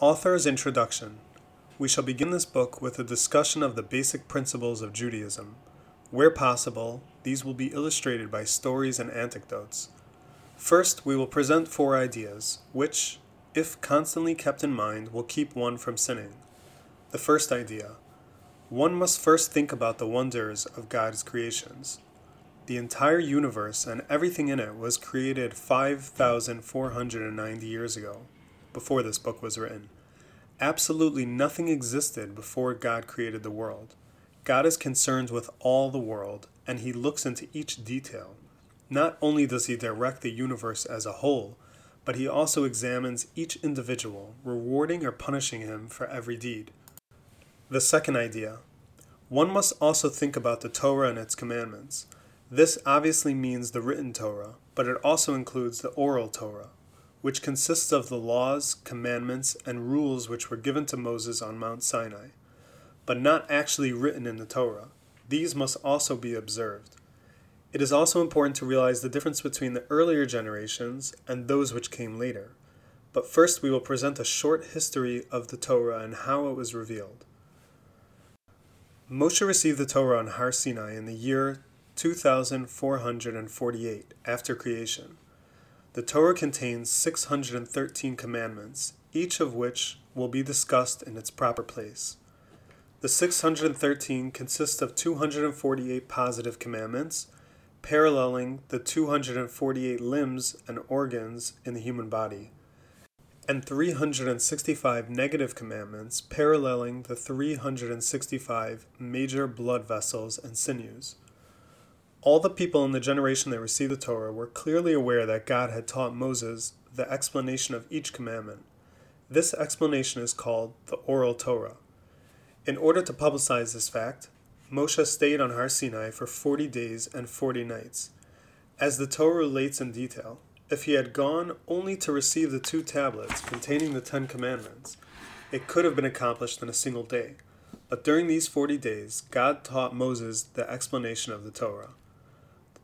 Author's Introduction We shall begin this book with a discussion of the basic principles of Judaism. Where possible, these will be illustrated by stories and anecdotes. First, we will present four ideas, which, if constantly kept in mind, will keep one from sinning. The first idea one must first think about the wonders of God's creations. The entire universe and everything in it was created 5,490 years ago before this book was written. Absolutely nothing existed before God created the world. God is concerned with all the world, and he looks into each detail. Not only does he direct the universe as a whole, but he also examines each individual, rewarding or punishing him for every deed. The second idea one must also think about the Torah and its commandments. This obviously means the written Torah, but it also includes the oral Torah which consists of the laws, commandments, and rules which were given to Moses on Mount Sinai, but not actually written in the Torah. These must also be observed. It is also important to realize the difference between the earlier generations and those which came later. But first, we will present a short history of the Torah and how it was revealed. Moshe received the Torah on Har Sinai in the year 2448 after creation. The Torah contains 613 commandments, each of which will be discussed in its proper place. The 613 consist of 248 positive commandments, paralleling the 248 limbs and organs in the human body, and 365 negative commandments, paralleling the 365 major blood vessels and sinews. All the people in the generation that received the Torah were clearly aware that God had taught Moses the explanation of each commandment. This explanation is called the Oral Torah. In order to publicize this fact, Moshe stayed on Har Sinai for 40 days and 40 nights. As the Torah relates in detail, if he had gone only to receive the two tablets containing the Ten Commandments, it could have been accomplished in a single day. But during these 40 days, God taught Moses the explanation of the Torah.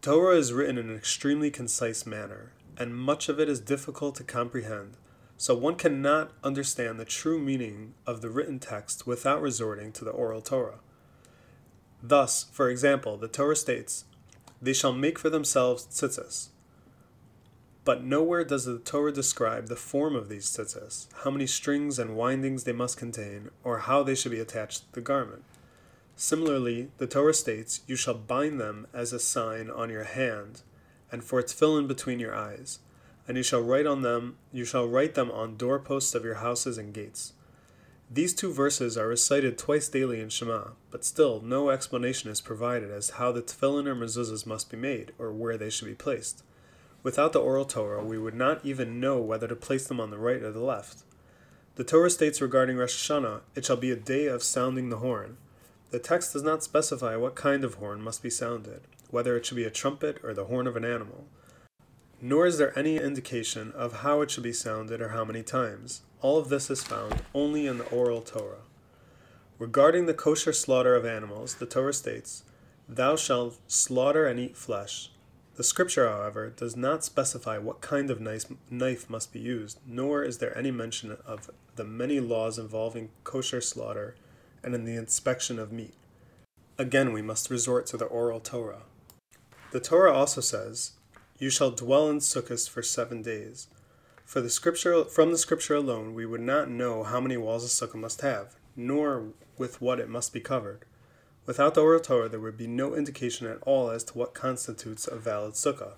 Torah is written in an extremely concise manner, and much of it is difficult to comprehend, so one cannot understand the true meaning of the written text without resorting to the oral Torah. Thus, for example, the Torah states, They shall make for themselves tzitzis. But nowhere does the Torah describe the form of these tzitzis, how many strings and windings they must contain, or how they should be attached to the garment. Similarly, the Torah states, You shall bind them as a sign on your hand, and for tefillin between your eyes, and you shall write on them, you shall write them on doorposts of your houses and gates. These two verses are recited twice daily in Shema, but still no explanation is provided as how the tefillin or mezuzahs must be made, or where they should be placed. Without the oral Torah, we would not even know whether to place them on the right or the left. The Torah states regarding Rosh Hashanah, it shall be a day of sounding the horn. The text does not specify what kind of horn must be sounded, whether it should be a trumpet or the horn of an animal. Nor is there any indication of how it should be sounded or how many times. All of this is found only in the oral Torah. Regarding the kosher slaughter of animals, the Torah states, Thou shalt slaughter and eat flesh. The scripture, however, does not specify what kind of knife must be used, nor is there any mention of the many laws involving kosher slaughter and in the inspection of meat. Again, we must resort to the oral Torah. The Torah also says, You shall dwell in Sukkot for seven days. For the scripture, from the scripture alone, we would not know how many walls a sukkah must have, nor with what it must be covered. Without the oral Torah, there would be no indication at all as to what constitutes a valid sukkah.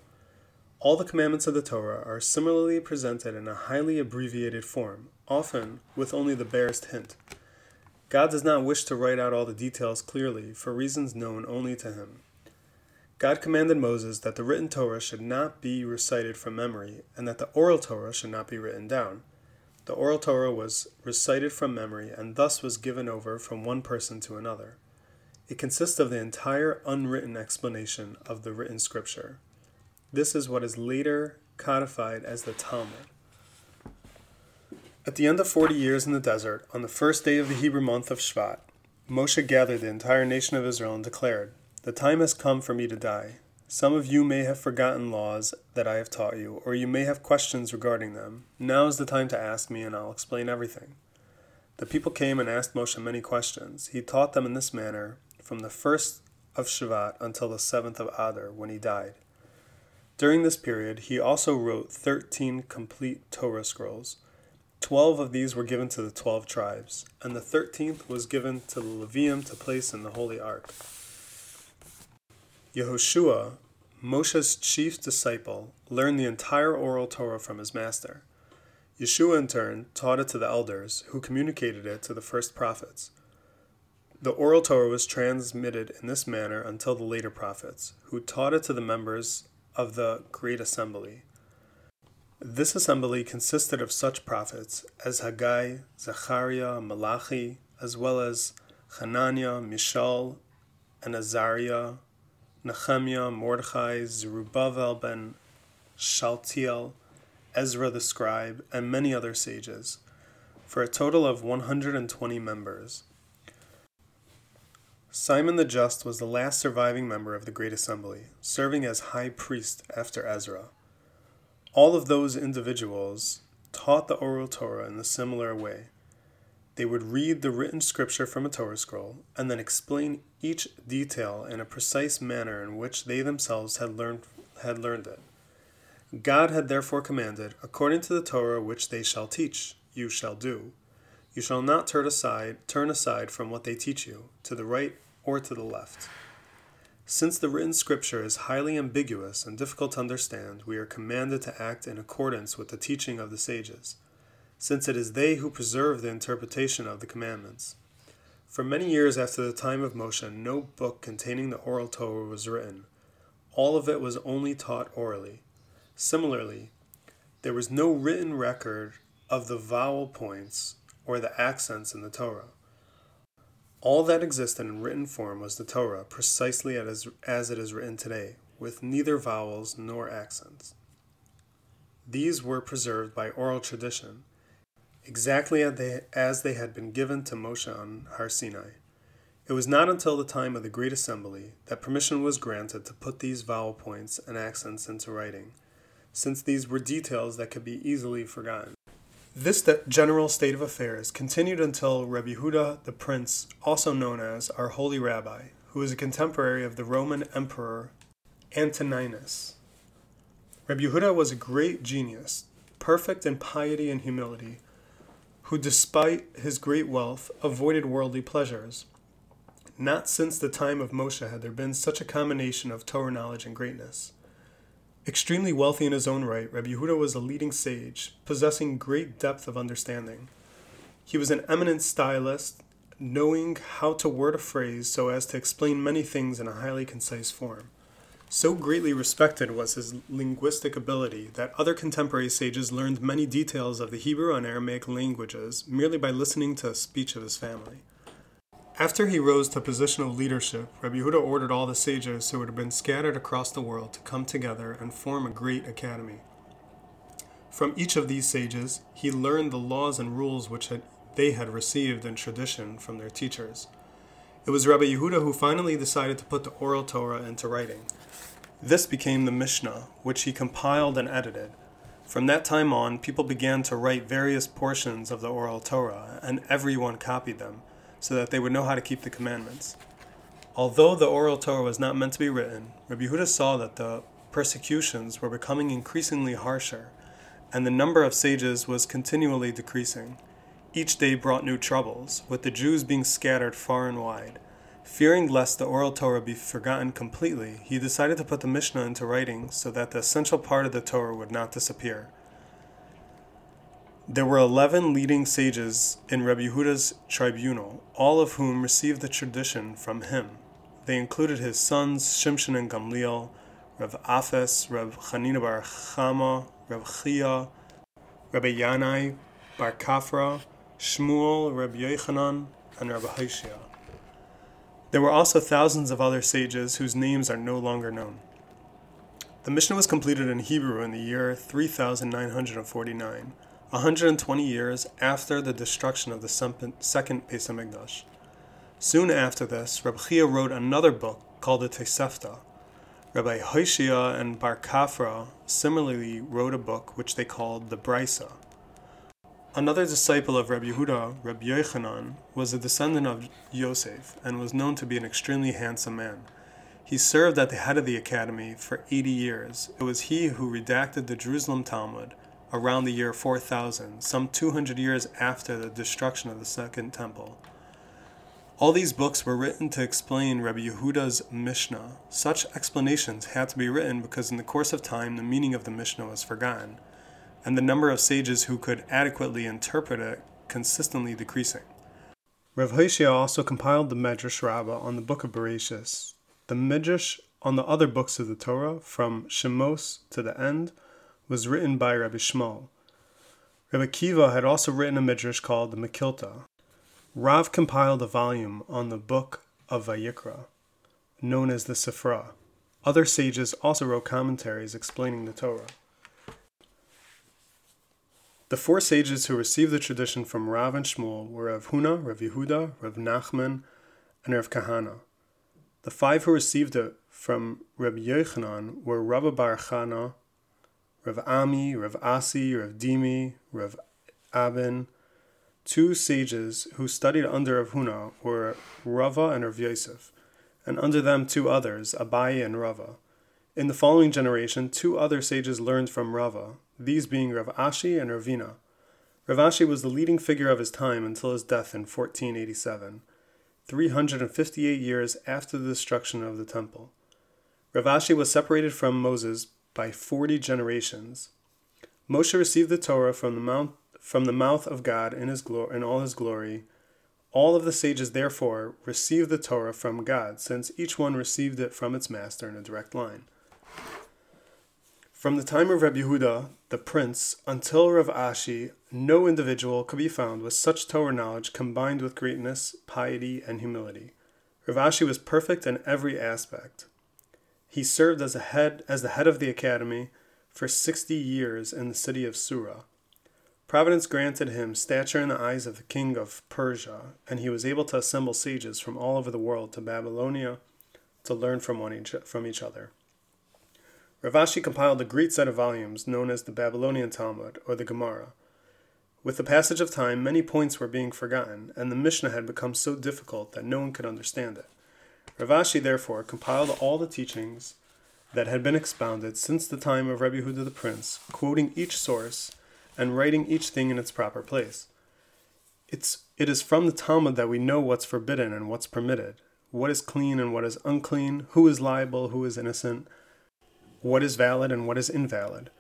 All the commandments of the Torah are similarly presented in a highly abbreviated form, often with only the barest hint. God does not wish to write out all the details clearly for reasons known only to him. God commanded Moses that the written Torah should not be recited from memory and that the oral Torah should not be written down. The oral Torah was recited from memory and thus was given over from one person to another. It consists of the entire unwritten explanation of the written scripture. This is what is later codified as the Talmud. At the end of forty years in the desert, on the first day of the Hebrew month of Shvat, Moshe gathered the entire nation of Israel and declared, The time has come for me to die. Some of you may have forgotten laws that I have taught you, or you may have questions regarding them. Now is the time to ask me, and I'll explain everything. The people came and asked Moshe many questions. He taught them in this manner from the first of Shavat until the seventh of Adar, when he died. During this period, he also wrote thirteen complete Torah scrolls. Twelve of these were given to the twelve tribes, and the thirteenth was given to the Leviim to place in the Holy Ark. Yehoshua, Moshe's chief disciple, learned the entire oral Torah from his master. Yeshua, in turn, taught it to the elders, who communicated it to the first prophets. The oral Torah was transmitted in this manner until the later prophets, who taught it to the members of the Great Assembly. This assembly consisted of such prophets as Haggai, Zechariah, Malachi, as well as Hananiah, Mishael, and Azariah, Nehemiah, Mordechai, Zerubbabel ben Shaltiel, Ezra the scribe, and many other sages, for a total of 120 members. Simon the Just was the last surviving member of the Great Assembly, serving as high priest after Ezra. All of those individuals taught the oral Torah in a similar way. They would read the written scripture from a Torah scroll and then explain each detail in a precise manner in which they themselves had learned, had learned it. God had therefore commanded, according to the Torah which they shall teach, you shall do. You shall not turn aside, turn aside from what they teach you, to the right or to the left. Since the written scripture is highly ambiguous and difficult to understand, we are commanded to act in accordance with the teaching of the sages, since it is they who preserve the interpretation of the commandments. For many years after the time of Moshe, no book containing the oral Torah was written. All of it was only taught orally. Similarly, there was no written record of the vowel points or the accents in the Torah. All that existed in written form was the Torah, precisely as, as it is written today, with neither vowels nor accents. These were preserved by oral tradition, exactly as they, had been given to Moshe on Har Sinai. It was not until the time of the Great Assembly that permission was granted to put these vowel points and accents into writing, since these were details that could be easily forgotten. This general state of affairs continued until Rabbi Yehuda the Prince, also known as our Holy Rabbi, who was a contemporary of the Roman Emperor Antoninus. Rabbi Yehuda was a great genius, perfect in piety and humility, who, despite his great wealth, avoided worldly pleasures. Not since the time of Moshe had there been such a combination of Torah knowledge and greatness. Extremely wealthy in his own right, Rabbi Yehuda was a leading sage, possessing great depth of understanding. He was an eminent stylist, knowing how to word a phrase so as to explain many things in a highly concise form. So greatly respected was his linguistic ability that other contemporary sages learned many details of the Hebrew and Aramaic languages merely by listening to a speech of his family. After he rose to position of leadership, Rabbi Yehuda ordered all the sages who had been scattered across the world to come together and form a great academy. From each of these sages, he learned the laws and rules which had, they had received in tradition from their teachers. It was Rabbi Yehuda who finally decided to put the oral Torah into writing. This became the Mishnah, which he compiled and edited. From that time on, people began to write various portions of the oral Torah, and everyone copied them so that they would know how to keep the commandments. Although the oral Torah was not meant to be written, Rabbi Yehuda saw that the persecutions were becoming increasingly harsher, and the number of sages was continually decreasing. Each day brought new troubles, with the Jews being scattered far and wide. Fearing lest the oral Torah be forgotten completely, he decided to put the Mishnah into writing so that the essential part of the Torah would not disappear. There were eleven leading sages in Rabbi Yehuda's tribunal, all of whom received the tradition from him. They included his sons Shimshon and Gamliel, Rav Aphes, Rav Chanina bar Chama, Rav Chia, Rabbi Yanai bar Kafra, Shmuel, Rabbi Yochanan, and Rabbi Hoshea. There were also thousands of other sages whose names are no longer known. The Mishnah was completed in Hebrew in the year 3949 120 years after the destruction of the second Beis. Soon after this, Rabbi Chia wrote another book called the Tosefta. Rabbi Hoshea and Bar Kafra similarly wrote a book which they called the Brisa. Another disciple of Rabbi Yehuda, Rabbi Yochanan, was a descendant of Yosef and was known to be an extremely handsome man. He served at the head of the academy for 80 years. It was he who redacted the Jerusalem Talmud around the year 4000, some 200 years after the destruction of the Second Temple. All these books were written to explain Rabbi Yehuda's Mishnah. Such explanations had to be written because in the course of time the meaning of the Mishnah was forgotten and the number of sages who could adequately interpret it consistently decreasing. Rav Hoshia also compiled the Medrash Rabbah on the Book of Bereshis, the Midrash on the other books of the Torah, from Shemos to the end, was written by Rabbi Shmuel. Rabbi Kiva had also written a Midrash called the Mekilta. Rav compiled a volume on the book of Vayikra, known as the Sifra. Other sages also wrote commentaries explaining the Torah. The four sages who received the tradition from Rav and Shmuel were Rav Huna, Rav Yehuda, Rav Nachman, and Rav Kahana. The five who received it from Rav Yochanan were Rav Bar Chana, Rav Ami, Rav Asi, Rav Dimi, Rav Abin. Two sages who studied under Rav Huna were Rava and Rav Yosef, and under them two others, Abaye and Rava. In the following generation, two other sages learned from Rava, these being Rav Ashi and Ravina. Rav Ashi was the leading figure of his time until his death in 1487, 358 years after the destruction of the temple. Rav Ashi was separated from Moses by 40 generations. Moshe received the Torah from the mouth, from the mouth of God in, his glo- in all his glory. All of the sages, therefore, received the Torah from God, since each one received it from its master in a direct line. From the time of Rabbi Yehuda, the prince, until Rav Ashi, no individual could be found with such Torah knowledge combined with greatness, piety, and humility. Rav Ashi was perfect in every aspect. He served as, a head, as the head of the academy for sixty years in the city of Sura. Providence granted him stature in the eyes of the king of Persia, and he was able to assemble sages from all over the world to Babylonia to learn from, one each, from each other. Rav Ashi compiled a great set of volumes known as the Babylonian Talmud, or the Gemara. With the passage of time, many points were being forgotten, and the Mishnah had become so difficult that no one could understand it. Rav Ashi, therefore, compiled all the teachings that had been expounded since the time of Rabbi Yehuda the Prince, quoting each source and writing each thing in its proper place. It's, it is from the Talmud that we know what's forbidden and what's permitted, what is clean and what is unclean, who is liable, who is innocent, what is valid and what is invalid.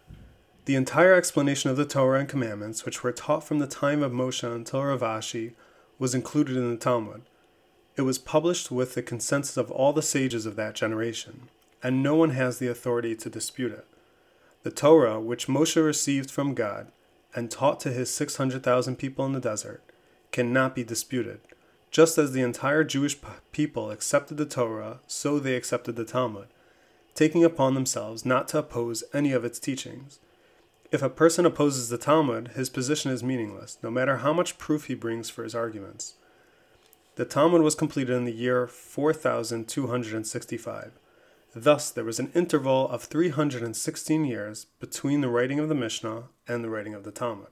The entire explanation of the Torah and commandments, which were taught from the time of Moshe until Rav Ashi, was included in the Talmud. It was published with the consensus of all the sages of that generation, and no one has the authority to dispute it. The Torah, which Moshe received from God and taught to his 600,000 people in the desert, cannot be disputed. Just as the entire Jewish people accepted the Torah, so they accepted the Talmud taking upon themselves not to oppose any of its teachings. If a person opposes the Talmud, his position is meaningless, no matter how much proof he brings for his arguments. The Talmud was completed in the year 4265. Thus, there was an interval of 316 years between the writing of the Mishnah and the writing of the Talmud.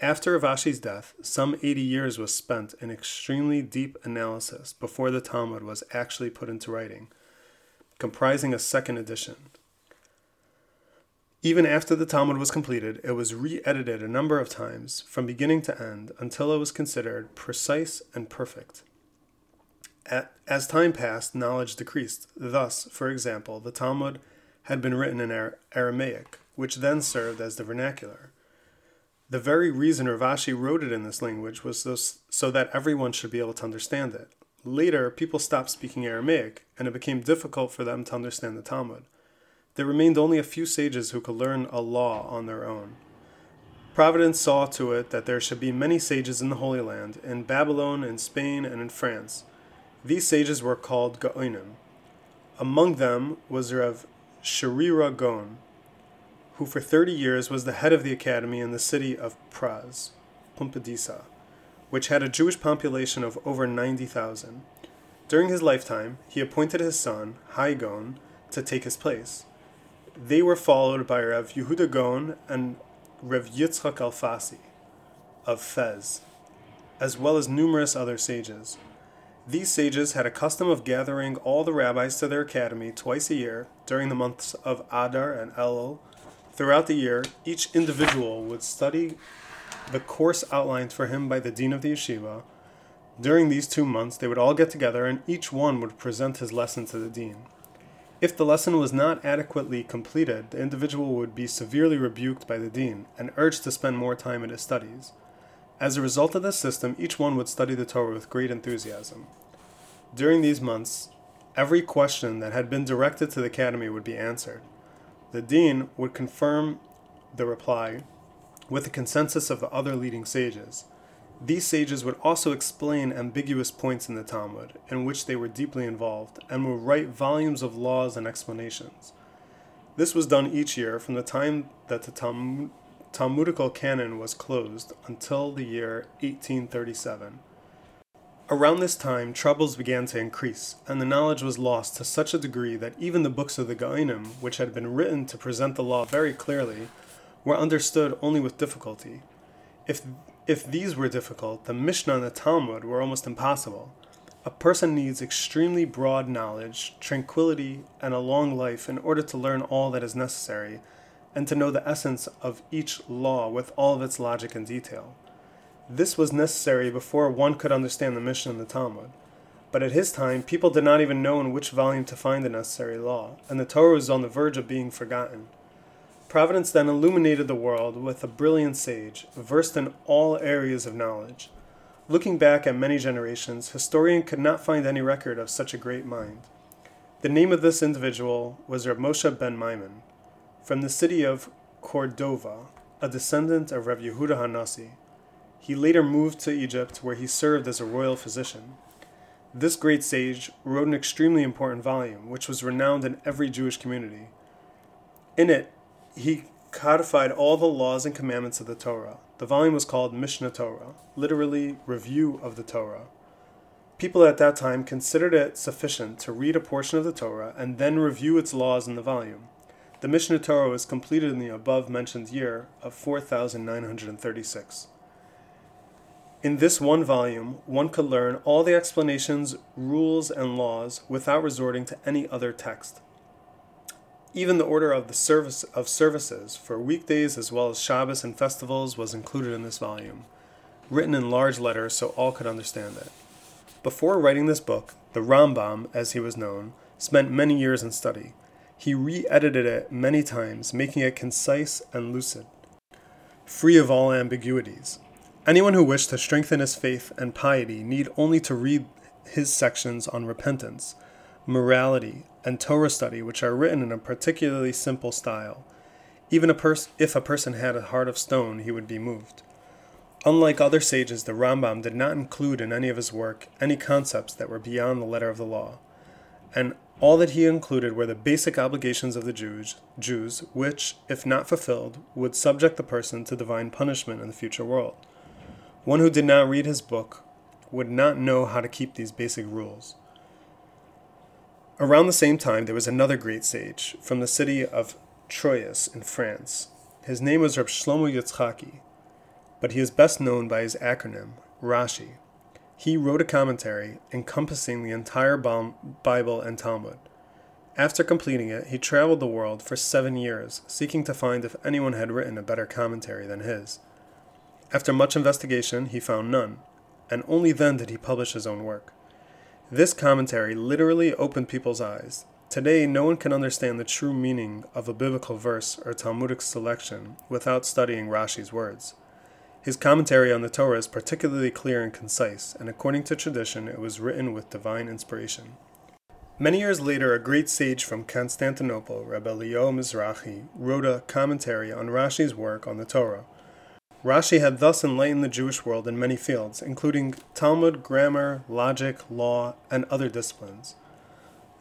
After Rav Ashi's death, some 80 years was spent in extremely deep analysis before the Talmud was actually put into writing comprising a second edition. Even after the Talmud was completed, it was re edited a number of times, from beginning to end, until it was considered precise and perfect. As time passed, knowledge decreased. Thus, for example, the Talmud had been written in Aramaic, which then served as the vernacular. The very reason Rav Ashi wrote it in this language was so that everyone should be able to understand it. Later, people stopped speaking Aramaic, and it became difficult for them to understand the Talmud. There remained only a few sages who could learn a law on their own. Providence saw to it that there should be many sages in the Holy Land, in Babylon, in Spain, and in France. These sages were called Gaonim. Among them was Rav Sherira Gaon, who for thirty years was the head of the academy in the city of Praz, Pumbedisa which had a Jewish population of over 90,000. During his lifetime, he appointed his son, Hai Gaon, to take his place. They were followed by Rav Yehuda Gaon and Rav Yitzchak Alfasi. of Fez, as well as numerous other sages. These sages had a custom of gathering all the rabbis to their academy twice a year during the months of Adar and Elul. Throughout the year, each individual would study the course outlined for him by the dean of the yeshiva. During these two months, they would all get together and each one would present his lesson to the dean. If the lesson was not adequately completed, the individual would be severely rebuked by the dean and urged to spend more time in his studies. As a result of this system, each one would study the Torah with great enthusiasm. During these months, every question that had been directed to the academy would be answered. The dean would confirm the reply with the consensus of the other leading sages. These sages would also explain ambiguous points in the Talmud, in which they were deeply involved, and would write volumes of laws and explanations. This was done each year from the time that the Talmud, Talmudical canon was closed until the year 1837. Around this time, troubles began to increase, and the knowledge was lost to such a degree that even the books of the Gaonim, which had been written to present the law very clearly, were understood only with difficulty. If if these were difficult, the Mishnah and the Talmud were almost impossible. A person needs extremely broad knowledge, tranquility, and a long life in order to learn all that is necessary, and to know the essence of each law with all of its logic and detail. This was necessary before one could understand the Mishnah and the Talmud. But at his time, people did not even know in which volume to find the necessary law, and the Torah was on the verge of being forgotten. Providence then illuminated the world with a brilliant sage, versed in all areas of knowledge. Looking back at many generations, historian could not find any record of such a great mind. The name of this individual was Reb Moshe ben Maimon, from the city of Cordova, a descendant of Reb Yehuda Hanassi. He later moved to Egypt, where he served as a royal physician. This great sage wrote an extremely important volume, which was renowned in every Jewish community. In it, he codified all the laws and commandments of the Torah. The volume was called Mishneh Torah, literally Review of the Torah. People at that time considered it sufficient to read a portion of the Torah and then review its laws in the volume. The Mishneh Torah was completed in the above mentioned year of 4936. In this one volume, one could learn all the explanations, rules, and laws without resorting to any other text. Even the order of the service of services for weekdays as well as Shabbos and festivals was included in this volume, written in large letters so all could understand it. Before writing this book, the Rambam, as he was known, spent many years in study. He re-edited it many times, making it concise and lucid, free of all ambiguities. Anyone who wished to strengthen his faith and piety need only to read his sections on repentance, morality, and Torah study, which are written in a particularly simple style. Even a pers- if a person had a heart of stone, he would be moved. Unlike other sages, the Rambam did not include in any of his work any concepts that were beyond the letter of the law, and all that he included were the basic obligations of the Jews, Jews, which, if not fulfilled, would subject the person to divine punishment in the future world. One who did not read his book would not know how to keep these basic rules. Around the same time, there was another great sage from the city of Troyes in France. His name was Reb Shlomo Yitzchaki, but he is best known by his acronym, Rashi. He wrote a commentary encompassing the entire Bible and Talmud. After completing it, he traveled the world for seven years, seeking to find if anyone had written a better commentary than his. After much investigation, he found none, and only then did he publish his own work. This commentary literally opened people's eyes. Today, no one can understand the true meaning of a biblical verse or Talmudic selection without studying Rashi's words. His commentary on the Torah is particularly clear and concise, and according to tradition, it was written with divine inspiration. Many years later, a great sage from Constantinople, Rabbi Leo Mizrahi, wrote a commentary on Rashi's work on the Torah. Rashi had thus enlightened the Jewish world in many fields, including Talmud, grammar, logic, law, and other disciplines.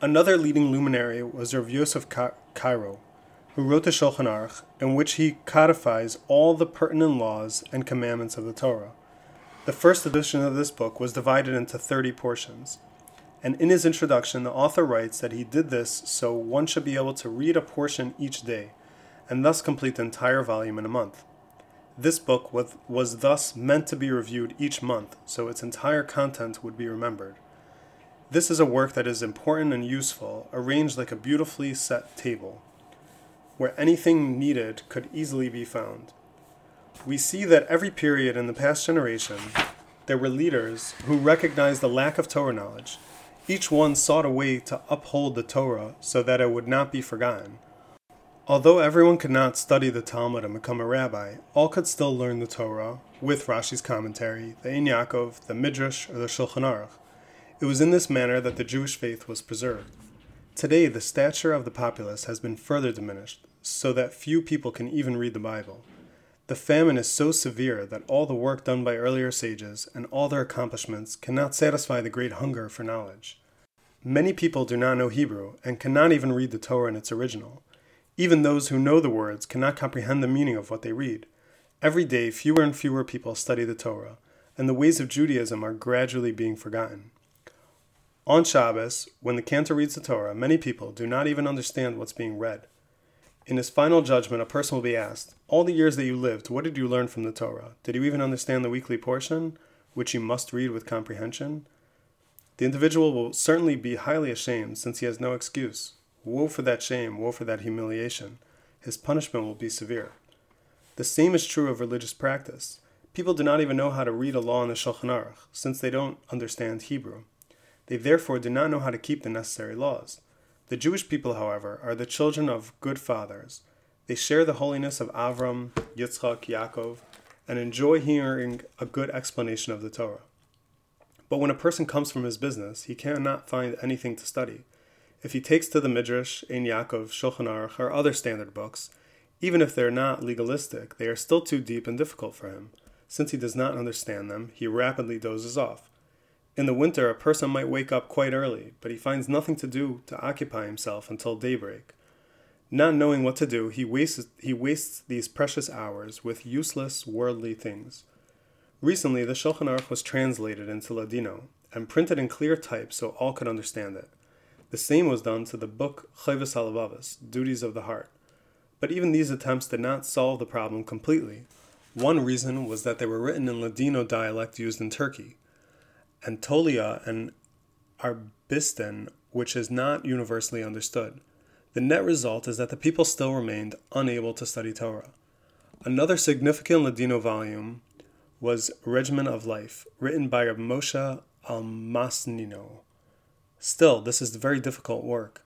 Another leading luminary was Rav Yosef Karo, who wrote the Shulchan Aruch, in which he codifies all the pertinent laws and commandments of the Torah. The first edition of this book was divided into 30 portions. And in his introduction, the author writes that he did this so one should be able to read a portion each day, and thus complete the entire volume in a month. This book was, thus meant to be reviewed each month, so its entire content would be remembered. This is a work that is important and useful, arranged like a beautifully set table, where anything needed could easily be found. We see that every period in the past generation, there were leaders who recognized the lack of Torah knowledge. Each one sought a way to uphold the Torah so that it would not be forgotten. Although everyone could not study the Talmud and become a rabbi, all could still learn the Torah with Rashi's commentary, the Ein Yaakov, the Midrash, or the Shulchan Aruch. It was in this manner that the Jewish faith was preserved. Today, the stature of the populace has been further diminished, so that few people can even read the Bible. The famine is so severe that all the work done by earlier sages and all their accomplishments cannot satisfy the great hunger for knowledge. Many people do not know Hebrew and cannot even read the Torah in its original. Even those who know the words cannot comprehend the meaning of what they read. Every day, fewer and fewer people study the Torah, and the ways of Judaism are gradually being forgotten. On Shabbos, when the cantor reads the Torah, many people do not even understand what's being read. In his final judgment, a person will be asked, All the years that you lived, what did you learn from the Torah? Did you even understand the weekly portion, which you must read with comprehension? The individual will certainly be highly ashamed, since he has no excuse. Woe for that shame, woe for that humiliation. His punishment will be severe. The same is true of religious practice. People do not even know how to read a law in the Shulchan Aruch, since they don't understand Hebrew. They therefore do not know how to keep the necessary laws. The Jewish people, however, are the children of good fathers. They share the holiness of Avram, Yitzchak, Yaakov, and enjoy hearing a good explanation of the Torah. But when a person comes from his business, he cannot find anything to study. If he takes to the Midrash, Ein Yaakov, Shulchan Aruch, or other standard books, even if they're not legalistic, they are still too deep and difficult for him. Since he does not understand them, he rapidly dozes off. In the winter, a person might wake up quite early, but he finds nothing to do to occupy himself until daybreak. Not knowing what to do, he wastes, he wastes these precious hours with useless worldly things. Recently, the Shulchan Aruch was translated into Ladino and printed in clear type so all could understand it. The same was done to the book Chovos Halevavos, Duties of the Heart. But even these attempts did not solve the problem completely. One reason was that they were written in Ladino dialect used in Turkey, Anatolia and Arabistan, which is not universally understood. The net result is that the people still remained unable to study Torah. Another significant Ladino volume was Regimen of Life, written by Moshe Almosnino. Still, this is very difficult work.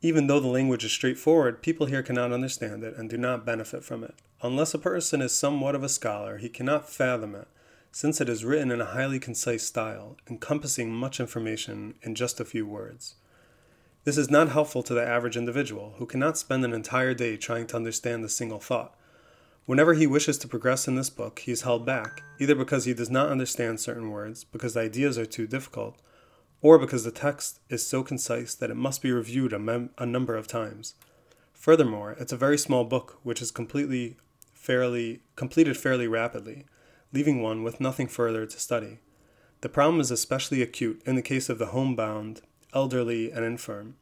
Even though the language is straightforward, people here cannot understand it and do not benefit from it. Unless a person is somewhat of a scholar, he cannot fathom it, since it is written in a highly concise style, encompassing much information in just a few words. This is not helpful to the average individual, who cannot spend an entire day trying to understand a single thought. Whenever he wishes to progress in this book, he is held back, either because he does not understand certain words, because the ideas are too difficult, or because the text is so concise that it must be reviewed a, mem- a number of times. Furthermore, it's a very small book which is completely fairly completed fairly rapidly, leaving one with nothing further to study. The problem is especially acute in the case of the homebound, elderly, and infirm.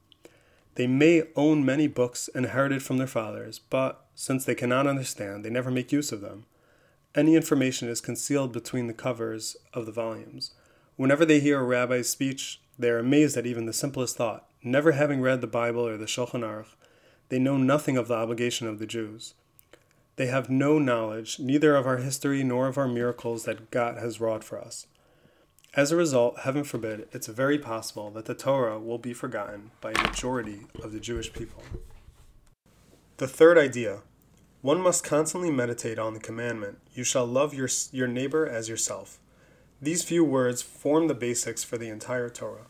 They may own many books inherited from their fathers, but since they cannot understand, they never make use of them. Any information is concealed between the covers of the volumes. Whenever they hear a rabbi's speech, they are amazed at even the simplest thought. Never having read the Bible or the Shulchan Aruch, they know nothing of the obligation of the Jews. They have no knowledge, neither of our history nor of our miracles that God has wrought for us. As a result, heaven forbid, it's very possible that the Torah will be forgotten by a majority of the Jewish people. The third idea one must constantly meditate on the commandment, You shall love your, your neighbor as yourself. These few words form the basics for the entire Torah.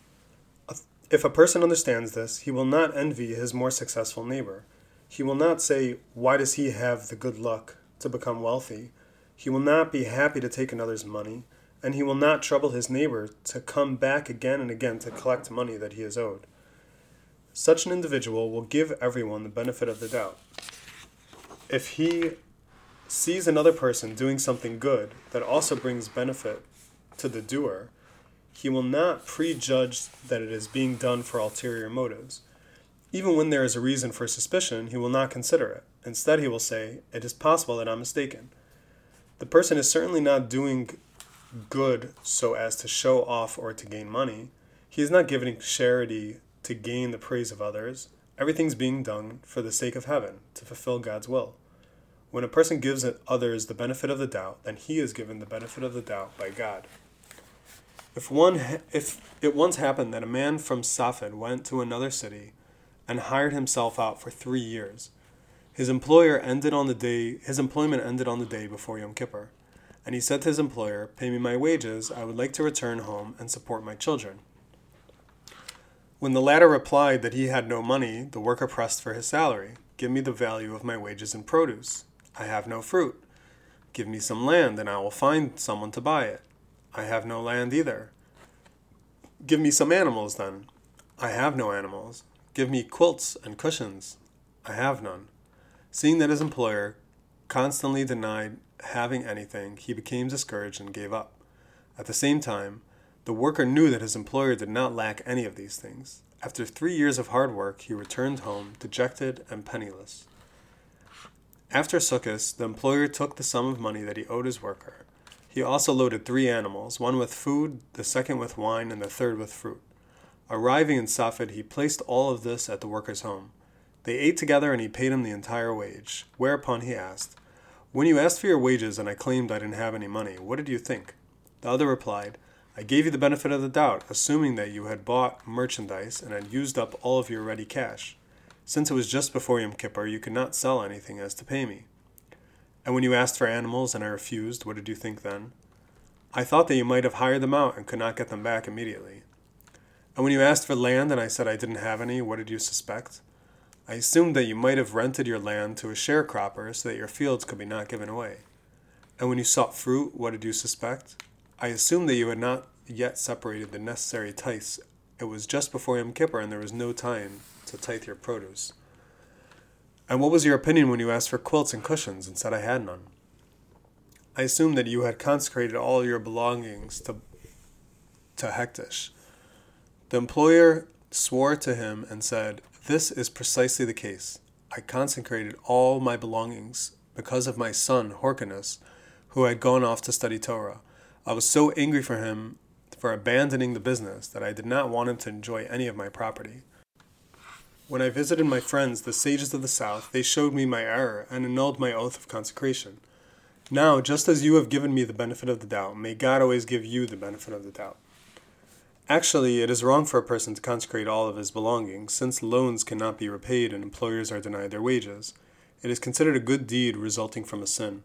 If a person understands this, he will not envy his more successful neighbor. He will not say, Why does he have the good luck to become wealthy? He will not be happy to take another's money, and he will not trouble his neighbor to come back again and again to collect money that he is owed. Such an individual will give everyone the benefit of the doubt. If he sees another person doing something good that also brings benefit to the doer, he will not prejudge that it is being done for ulterior motives. Even when there is a reason for suspicion, he will not consider it. Instead, he will say, It is possible that I'm mistaken. The person is certainly not doing good so as to show off or to gain money. He is not giving charity to gain the praise of others. Everything's being done for the sake of heaven, to fulfill God's will. When a person gives others the benefit of the doubt, then he is given the benefit of the doubt by God. If one if it once happened that a man from Safed went to another city and hired himself out for 3 years, his employer ended on the day his employment ended on the day before Yom Kippur, and he said to his employer, "Pay me my wages, I would like to return home and support my children." When the latter replied that he had no money, the worker pressed for his salary. Give me the value of my wages in produce. I have no fruit. Give me some land, and I will find someone to buy it. I have no land either. Give me some animals, then. I have no animals. Give me quilts and cushions. I have none. Seeing that his employer constantly denied having anything, he became discouraged and gave up. At the same time, the worker knew that his employer did not lack any of these things. After three years of hard work, he returned home, dejected and penniless. After Sukkot, the employer took the sum of money that he owed his worker. He also loaded three animals, one with food, the second with wine, and the third with fruit. Arriving in Safed, he placed all of this at the worker's home. They ate together, and he paid him the entire wage. Whereupon he asked, When you asked for your wages and I claimed I didn't have any money, what did you think? The other replied, I gave you the benefit of the doubt, assuming that you had bought merchandise and had used up all of your ready cash. Since it was just before Yom Kippur, you could not sell anything as to pay me. And when you asked for animals and I refused, what did you think then? I thought that you might have hired them out and could not get them back immediately. And when you asked for land and I said I didn't have any, what did you suspect? I assumed that you might have rented your land to a sharecropper so that your fields could be not given away. And when you sought fruit, what did you suspect? I assumed that you had not yet separated the necessary tithes. It was just before Yom Kippur, and there was no time to tithe your produce. And what was your opinion when you asked for quilts and cushions and said I had none? I assumed that you had consecrated all your belongings to, to hekdesh. The employer swore to him and said, This is precisely the case. I consecrated all my belongings because of my son, Horkanus, who had gone off to study Torah. I was so angry for him for abandoning the business that I did not want him to enjoy any of my property. When I visited my friends, the sages of the South, they showed me my error and annulled my oath of consecration. Now, just as you have given me the benefit of the doubt, may God always give you the benefit of the doubt. Actually, it is wrong for a person to consecrate all of his belongings, since loans cannot be repaid and employers are denied their wages. It is considered a good deed resulting from a sin.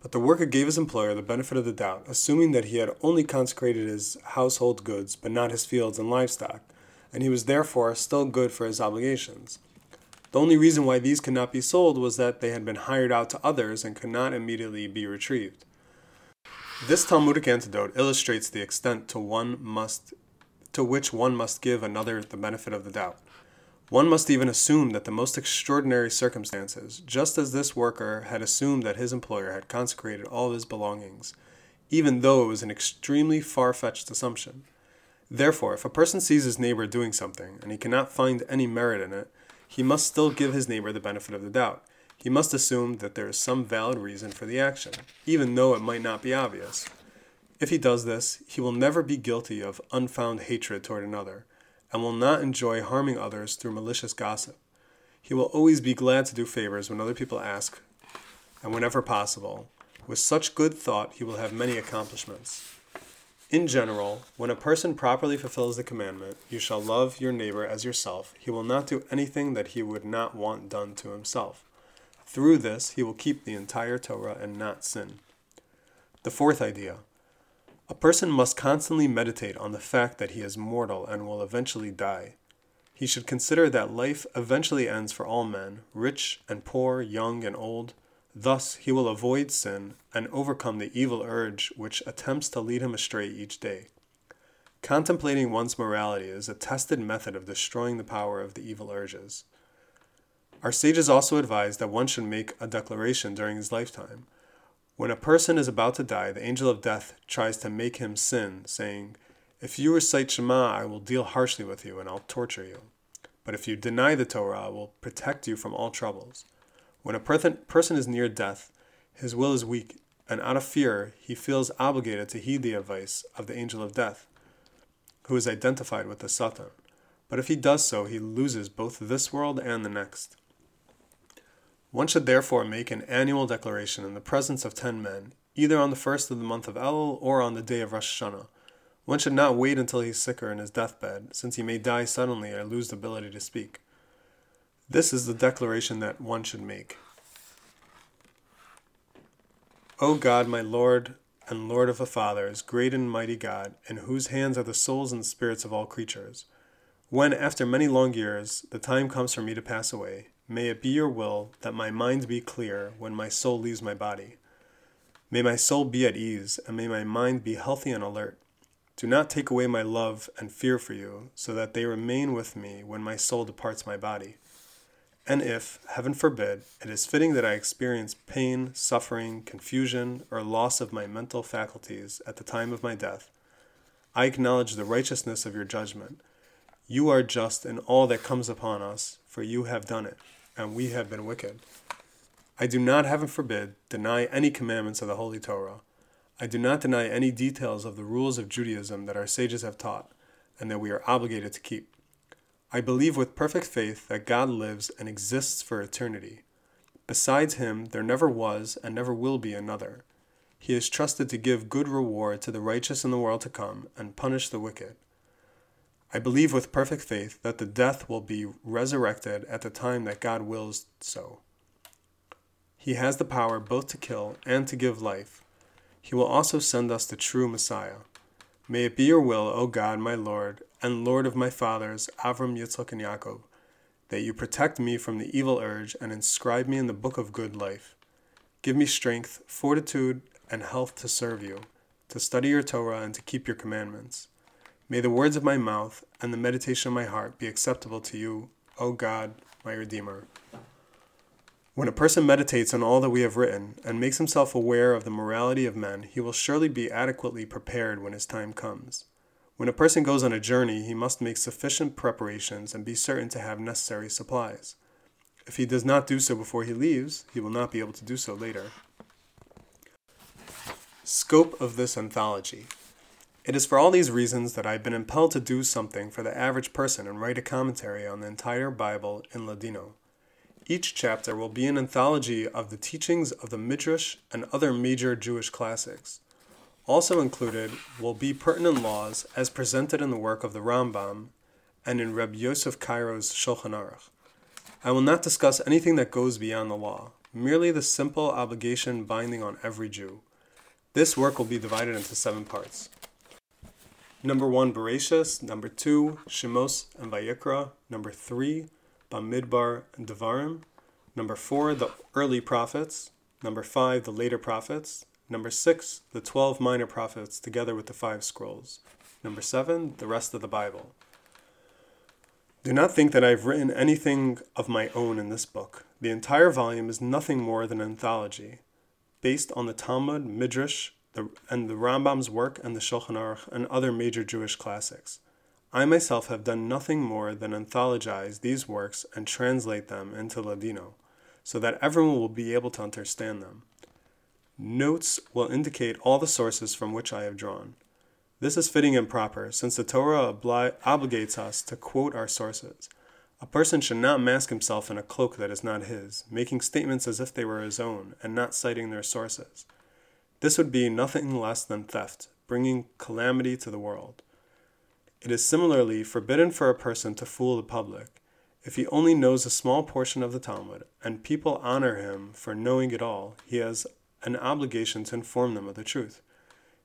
But the worker gave his employer the benefit of the doubt, assuming that he had only consecrated his household goods, but not his fields and livestock, and he was therefore still good for his obligations. The only reason why these could not be sold was that they had been hired out to others and could not immediately be retrieved. This Talmudic antidote illustrates the extent to one must to which one must give another the benefit of the doubt. One must even assume that the most extraordinary circumstances, just as this worker had assumed that his employer had consecrated all his belongings, even though it was an extremely far fetched assumption. Therefore, if a person sees his neighbor doing something and he cannot find any merit in it, he must still give his neighbor the benefit of the doubt. He must assume that there is some valid reason for the action, even though it might not be obvious. If he does this, he will never be guilty of unfound hatred toward another and will not enjoy harming others through malicious gossip. He will always be glad to do favors when other people ask, and whenever possible. With such good thought, he will have many accomplishments. In general, when a person properly fulfills the commandment, You shall love your neighbor as yourself, he will not do anything that he would not want done to himself. Through this, he will keep the entire Torah and not sin. The fourth idea a person must constantly meditate on the fact that he is mortal and will eventually die. He should consider that life eventually ends for all men, rich and poor, young and old. Thus, he will avoid sin and overcome the evil urge which attempts to lead him astray each day. Contemplating one's morality is a tested method of destroying the power of the evil urges. Our sages also advise that one should make a declaration during his lifetime. When a person is about to die, the angel of death tries to make him sin, saying, If you recite Shema, I will deal harshly with you and I'll torture you. But if you deny the Torah, I will protect you from all troubles. When a person is near death, his will is weak, and out of fear, he feels obligated to heed the advice of the angel of death, who is identified with the Satan. But if he does so, he loses both this world and the next. One should therefore make an annual declaration in the presence of ten men, either on the first of the month of Elul or on the day of Rosh Hashanah. One should not wait until he is sick or in his deathbed, since he may die suddenly or lose the ability to speak. This is the declaration that one should make. O God, my Lord and Lord of the fathers, great and mighty God, in whose hands are the souls and spirits of all creatures, when, after many long years, the time comes for me to pass away, May it be your will that my mind be clear when my soul leaves my body. May my soul be at ease, and may my mind be healthy and alert. Do not take away my love and fear for you, so that they remain with me when my soul departs my body. And if, heaven forbid, it is fitting that I experience pain, suffering, confusion, or loss of my mental faculties at the time of my death, I acknowledge the righteousness of your judgment. You are just in all that comes upon us, for you have done it and we have been wicked. I do not, heaven forbid, deny any commandments of the Holy Torah. I do not deny any details of the rules of Judaism that our sages have taught and that we are obligated to keep. I believe with perfect faith that God lives and exists for eternity. Besides him, there never was and never will be another. He is trusted to give good reward to the righteous in the world to come and punish the wicked. I believe with perfect faith that the death will be resurrected at the time that God wills so. He has the power both to kill and to give life. He will also send us the true Messiah. May it be your will, O God, my Lord, and Lord of my fathers, Avram, Yitzchak, and Yaakov, that you protect me from the evil urge and inscribe me in the book of good life. Give me strength, fortitude, and health to serve you, to study your Torah, and to keep your commandments. May the words of my mouth and the meditation of my heart be acceptable to you, O God, my Redeemer. When a person meditates on all that we have written and makes himself aware of the morality of men, he will surely be adequately prepared when his time comes. When a person goes on a journey, he must make sufficient preparations and be certain to have necessary supplies. If he does not do so before he leaves, he will not be able to do so later. Scope of this anthology. It is for all these reasons that I have been impelled to do something for the average person and write a commentary on the entire Bible in Ladino. Each chapter will be an anthology of the teachings of the Midrash and other major Jewish classics. Also included will be pertinent laws as presented in the work of the Rambam and in Reb Yosef Karo's Shulchan Aruch. I will not discuss anything that goes beyond the law, merely the simple obligation binding on every Jew. This work will be divided into seven parts. Number one, Bereshis. Number two, Shemos and Vayikra. Number three, Bamidbar and Devarim. Number four, the early prophets. Number five, the later prophets. Number six, the twelve minor prophets together with the five scrolls. Number seven, the rest of the Bible. Do not think that I have written anything of my own in this book. The entire volume is nothing more than an anthology, based on the Talmud, Midrash, the, and the Rambam's work and the Shulchan Aruch and other major Jewish classics. I myself have done nothing more than anthologize these works and translate them into Ladino, so that everyone will be able to understand them. Notes will indicate all the sources from which I have drawn. This is fitting and proper, since the Torah obli- obligates us to quote our sources. A person should not mask himself in a cloak that is not his, making statements as if they were his own, and not citing their sources. This would be nothing less than theft, bringing calamity to the world. It is similarly forbidden for a person to fool the public. If he only knows a small portion of the Talmud, and people honor him for knowing it all, he has an obligation to inform them of the truth.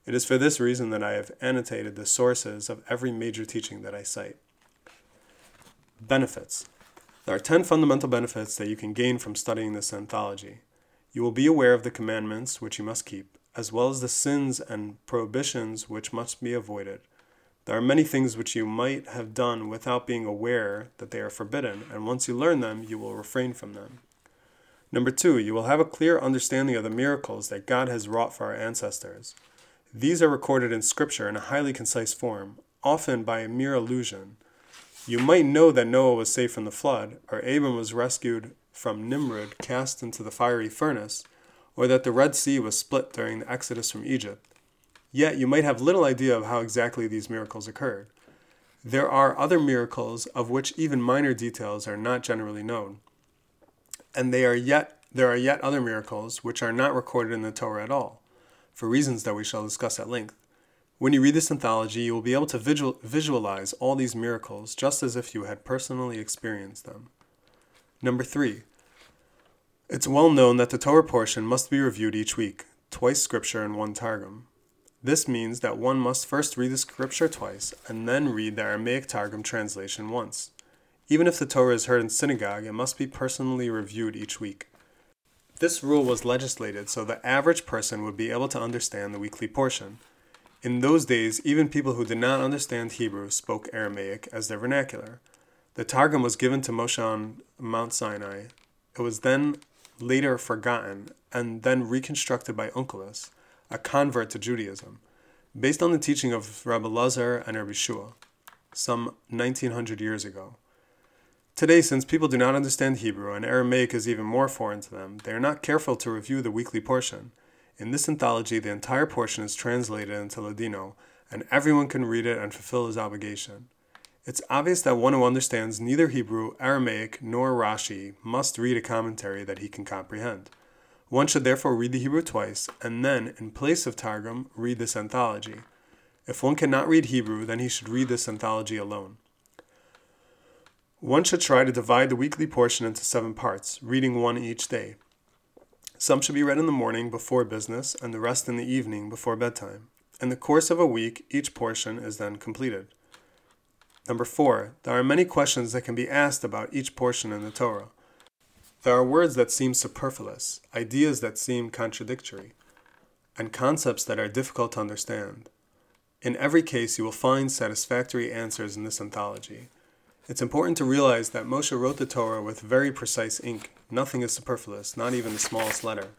It is for this reason that I have annotated the sources of every major teaching that I cite. Benefits. There are 10 fundamental benefits that you can gain from studying this anthology. You will be aware of the commandments which you must keep as well as the sins and prohibitions which must be avoided. There are many things which you might have done without being aware that they are forbidden, and once you learn them, you will refrain from them. Number two, you will have a clear understanding of the miracles that God has wrought for our ancestors. These are recorded in Scripture in a highly concise form, often by a mere allusion. You might know that Noah was saved from the flood, or Abram was rescued from Nimrod cast into the fiery furnace, or that the Red Sea was split during the exodus from Egypt. Yet you might have little idea of how exactly these miracles occurred. There are other miracles of which even minor details are not generally known. And they are yet there are yet other miracles which are not recorded in the Torah at all, for reasons that we shall discuss at length. When you read this anthology, you will be able to visual, visualize all these miracles just as if you had personally experienced them. Number three, it's well known that the Torah portion must be reviewed each week, twice scripture and one targum. This means that one must first read the scripture twice and then read the Aramaic Targum translation once. Even if the Torah is heard in synagogue, it must be personally reviewed each week. This rule was legislated so the average person would be able to understand the weekly portion. In those days, even people who did not understand Hebrew spoke Aramaic as their vernacular. The Targum was given to Moshe on Mount Sinai. It was then later forgotten and then reconstructed by Onkelos a convert to Judaism, based on the teaching of Rabbi Lazar and Rabbi Shua, some 1900 years ago. Today, since people do not understand Hebrew and Aramaic is even more foreign to them, they are not careful to review the weekly portion. In this anthology, the entire portion is translated into Ladino, and everyone can read it and fulfill his obligation. It's obvious that one who understands neither Hebrew, Aramaic, nor Rashi must read a commentary that he can comprehend. One should therefore read the Hebrew twice, and then, in place of Targum, read this anthology. If one cannot read Hebrew, then he should read this anthology alone. One should try to divide the weekly portion into seven parts, reading one each day. Some should be read in the morning before business, and the rest in the evening before bedtime. In the course of a week, each portion is then completed. Number four, there are many questions that can be asked about each portion in the Torah. There are words that seem superfluous, ideas that seem contradictory, and concepts that are difficult to understand. In every case, you will find satisfactory answers in this anthology. It's important to realize that Moshe wrote the Torah with very precise ink. Nothing is superfluous, not even the smallest letter.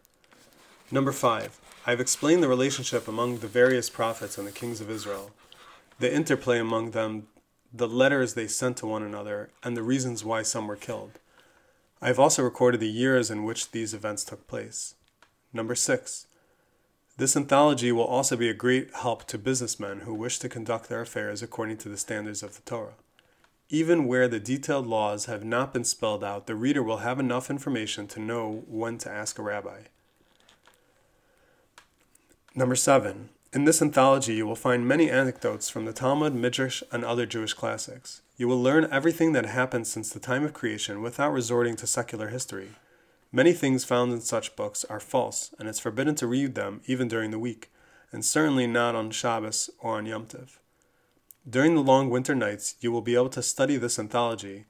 Number five, I have explained the relationship among the various prophets and the kings of Israel, the interplay among them, the letters they sent to one another, and the reasons why some were killed. I have also recorded the years in which these events took place. Number six. This anthology will also be a great help to businessmen who wish to conduct their affairs according to the standards of the Torah. Even where the detailed laws have not been spelled out, the reader will have enough information to know when to ask a rabbi. Number seven. In this anthology, you will find many anecdotes from the Talmud, Midrash, and other Jewish classics. You will learn everything that happened since the time of creation without resorting to secular history. Many things found in such books are false, and it's forbidden to read them even during the week, and certainly not on Shabbos or on Yom Tov. During the long winter nights, you will be able to study this anthology.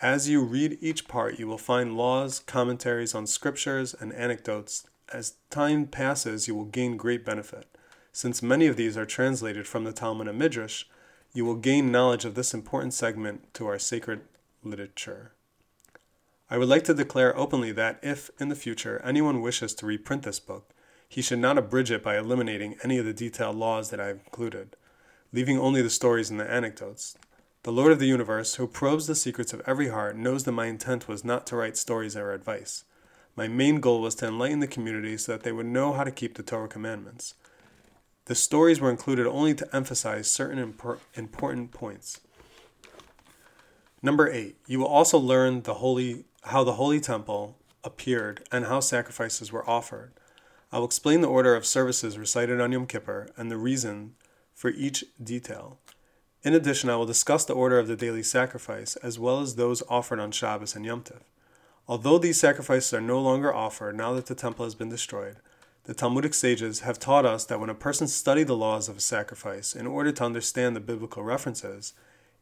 As you read each part, you will find laws, commentaries on scriptures, and anecdotes. As time passes, you will gain great benefit. Since many of these are translated from the Talmud and Midrash, you will gain knowledge of this important segment to our sacred literature. I would like to declare openly that if, in the future, anyone wishes to reprint this book, he should not abridge it by eliminating any of the detailed laws that I have included, leaving only the stories and the anecdotes. The Lord of the universe, who probes the secrets of every heart, knows that my intent was not to write stories or advice. My main goal was to enlighten the community so that they would know how to keep the Torah commandments. The stories were included only to emphasize certain important points. Number 8. You will also learn the holy how the holy temple appeared and how sacrifices were offered. I will explain the order of services recited on Yom Kippur and the reason for each detail. In addition, I will discuss the order of the daily sacrifice as well as those offered on Shabbos and Yom Tov. Although these sacrifices are no longer offered now that the temple has been destroyed, the Talmudic sages have taught us that when a person studied the laws of a sacrifice in order to understand the biblical references,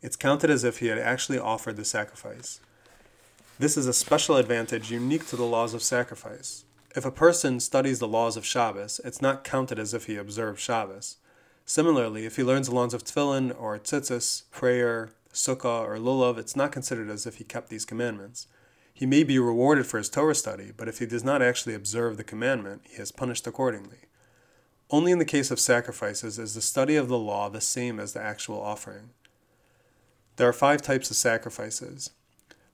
it's counted as if he had actually offered the sacrifice. This is a special advantage unique to the laws of sacrifice. If a person studies the laws of Shabbos, it's not counted as if he observed Shabbos. Similarly, if he learns the laws of Tefillin or Tzitzis, prayer, Sukkah, or Lulav, it's not considered as if he kept these commandments. He may be rewarded for his Torah study, but if he does not actually observe the commandment, he is punished accordingly. Only in the case of sacrifices is the study of the law the same as the actual offering. There are five types of sacrifices.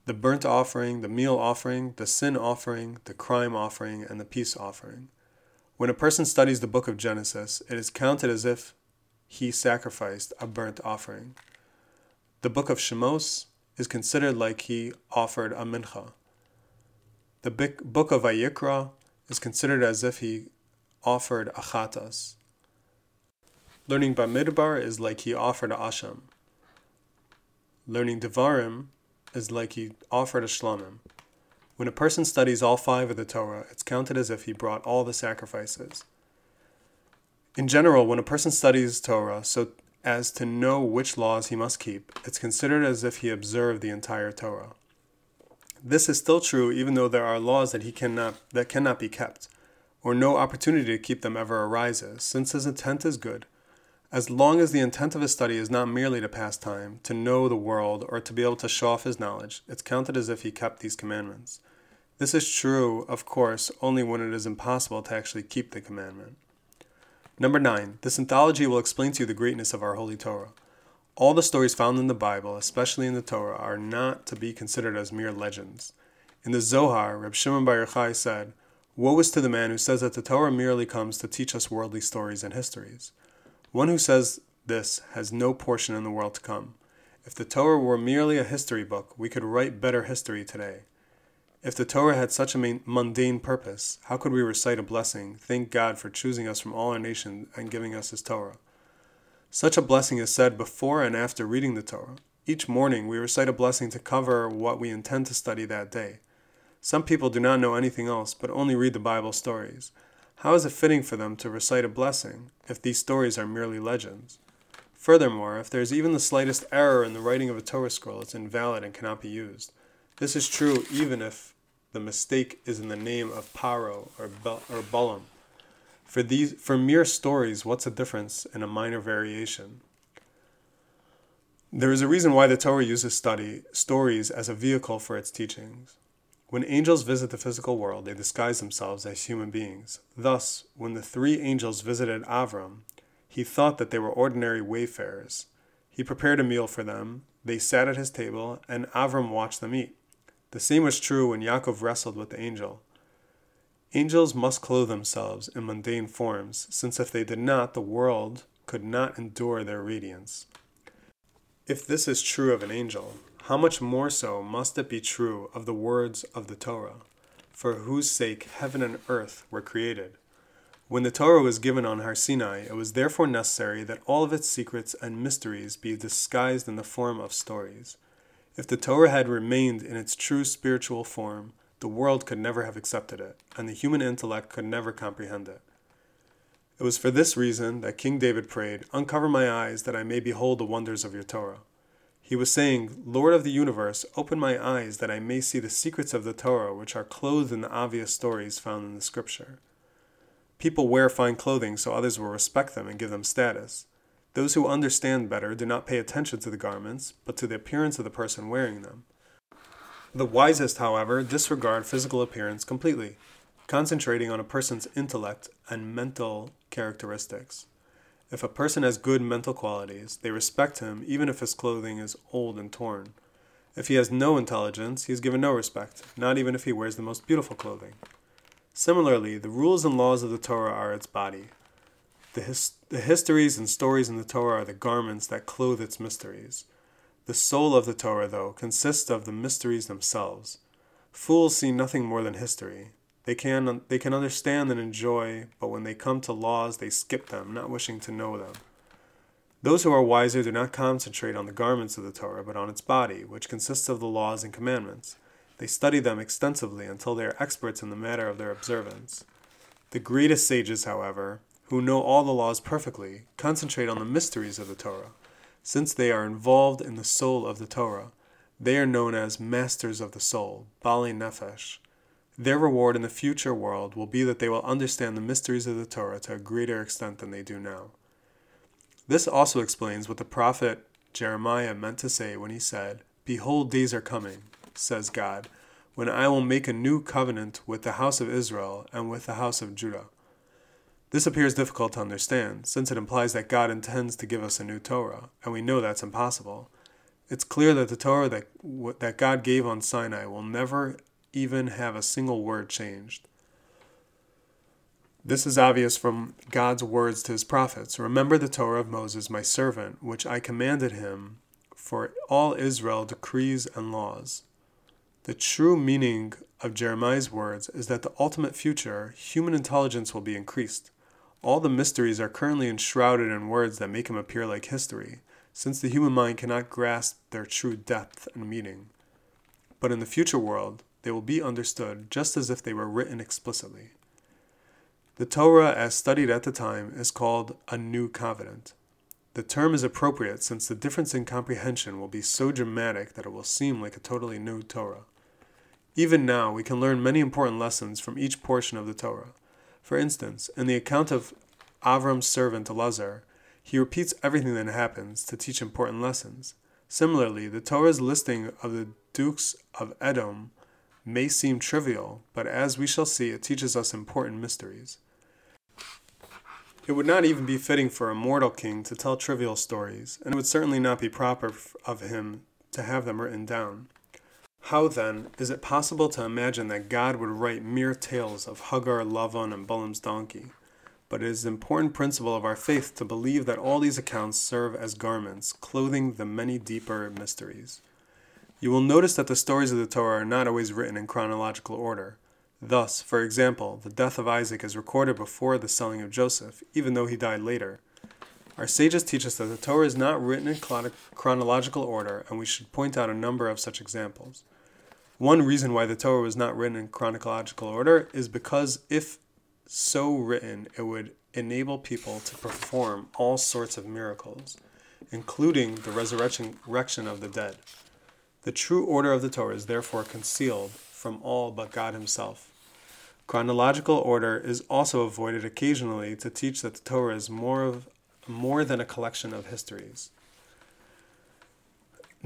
the burnt offering, the meal offering, the sin offering, the crime offering, and the peace offering. When a person studies the book of Genesis, it is counted as if he sacrificed a burnt offering. The book of Shemos is considered like he offered a mincha. The book of Vayikra is considered as if he offered a chatas. Learning Bamidbar is like he offered a asham. Learning Devarim is like he offered a shlamim. When a person studies all five of the Torah, it's counted as if he brought all the sacrifices. In general, when a person studies Torah so as to know which laws he must keep, it's considered as if he observed the entire Torah. This is still true even though there are laws that he cannot that cannot be kept, or no opportunity to keep them ever arises, since his intent is good. As long as the intent of his study is not merely to pass time, to know the world, or to be able to show off his knowledge, it's counted as if he kept these commandments. This is true, of course, only when it is impossible to actually keep the commandment. Number 9. This anthology will explain to you the greatness of our Holy Torah. All the stories found in the Bible, especially in the Torah, are not to be considered as mere legends. In the Zohar, Reb Shimon Bar Yochai said, Woe is to the man who says that the Torah merely comes to teach us worldly stories and histories. One who says this has no portion in the world to come. If the Torah were merely a history book, we could write better history today. If the Torah had such a mundane purpose, how could we recite a blessing, thank God for choosing us from all our nations and giving us His Torah? Such a blessing is said before and after reading the Torah. Each morning we recite a blessing to cover what we intend to study that day. Some people do not know anything else, but only read the Bible stories. How is it fitting for them to recite a blessing if these stories are merely legends? Furthermore, if there is even the slightest error in the writing of a Torah scroll, it's invalid and cannot be used. This is true even if the mistake is in the name of Paro or, Bel- or. For, these, for mere stories, what's the difference in a minor variation? There is a reason why the Torah uses study stories as a vehicle for its teachings. When angels visit the physical world, they disguise themselves as human beings. Thus, when the three angels visited Avram, he thought that they were ordinary wayfarers. He prepared a meal for them, they sat at his table, and Avram watched them eat. The same was true when Yaakov wrestled with the angel. Angels must clothe themselves in mundane forms, since if they did not, the world could not endure their radiance. If this is true of an angel, how much more so must it be true of the words of the Torah, for whose sake heaven and earth were created? When the Torah was given on Har Sinai, it was therefore necessary that all of its secrets and mysteries be disguised in the form of stories. If the Torah had remained in its true spiritual form, the world could never have accepted it, and the human intellect could never comprehend it. It was for this reason that King David prayed, Uncover my eyes that I may behold the wonders of your Torah. He was saying, Lord of the universe, open my eyes that I may see the secrets of the Torah, which are clothed in the obvious stories found in the Scripture. People wear fine clothing so others will respect them and give them status. Those who understand better do not pay attention to the garments, but to the appearance of the person wearing them. The wisest, however, disregard physical appearance completely, concentrating on a person's intellect and mental characteristics. If a person has good mental qualities, they respect him even if his clothing is old and torn. If he has no intelligence, he is given no respect, not even if he wears the most beautiful clothing. Similarly, the rules and laws of the Torah are its body. The, his- the histories and stories in the Torah are the garments that clothe its mysteries. The soul of the Torah, though, consists of the mysteries themselves. Fools see nothing more than history. They can, they can understand and enjoy, but when they come to laws, they skip them, not wishing to know them. Those who are wiser do not concentrate on the garments of the Torah, but on its body, which consists of the laws and commandments. They study them extensively until they are experts in the matter of their observance. The greatest sages, however, who know all the laws perfectly, concentrate on the mysteries of the Torah. Since they are involved in the soul of the Torah, they are known as masters of the soul, Baalei Nefesh. Their reward in the future world will be that they will understand the mysteries of the Torah to a greater extent than they do now. This also explains what the prophet Jeremiah meant to say when he said, Behold, days are coming, says God, when I will make a new covenant with the house of Israel and with the house of Judah. This appears difficult to understand, since it implies that God intends to give us a new Torah, and we know that's impossible. It's clear that the Torah that, that God gave on Sinai will never even have a single word changed. This is obvious from God's words to his prophets Remember the Torah of Moses, my servant, which I commanded him for all Israel decrees and laws. The true meaning of Jeremiah's words is that the ultimate future, human intelligence will be increased. All the mysteries are currently enshrouded in words that make them appear like history, since the human mind cannot grasp their true depth and meaning. But in the future world, they will be understood just as if they were written explicitly. The Torah, as studied at the time, is called a new covenant. The term is appropriate since the difference in comprehension will be so dramatic that it will seem like a totally new Torah. Even now, we can learn many important lessons from each portion of the Torah. For instance, in the account of Avram's servant Elazar, he repeats everything that happens to teach important lessons. Similarly, the Torah's listing of the dukes of Edom may seem trivial, but as we shall see, it teaches us important mysteries. It would not even be fitting for a mortal king to tell trivial stories, and it would certainly not be proper of him to have them written down. How, then, is it possible to imagine that God would write mere tales of Hagar, Lavan, and Balaam's donkey? But it is an important principle of our faith to believe that all these accounts serve as garments, clothing the many deeper mysteries. You will notice that the stories of the Torah are not always written in chronological order. Thus, for example, the death of Isaac is recorded before the selling of Joseph, even though he died later. Our sages teach us that the Torah is not written in chronological order, and we should point out a number of such examples. One reason why the Torah was not written in chronological order is because if so written, it would enable people to perform all sorts of miracles, including the resurrection of the dead. The true order of the Torah is therefore concealed from all but God Himself. Chronological order is also avoided occasionally to teach that the Torah is more of more than a collection of histories.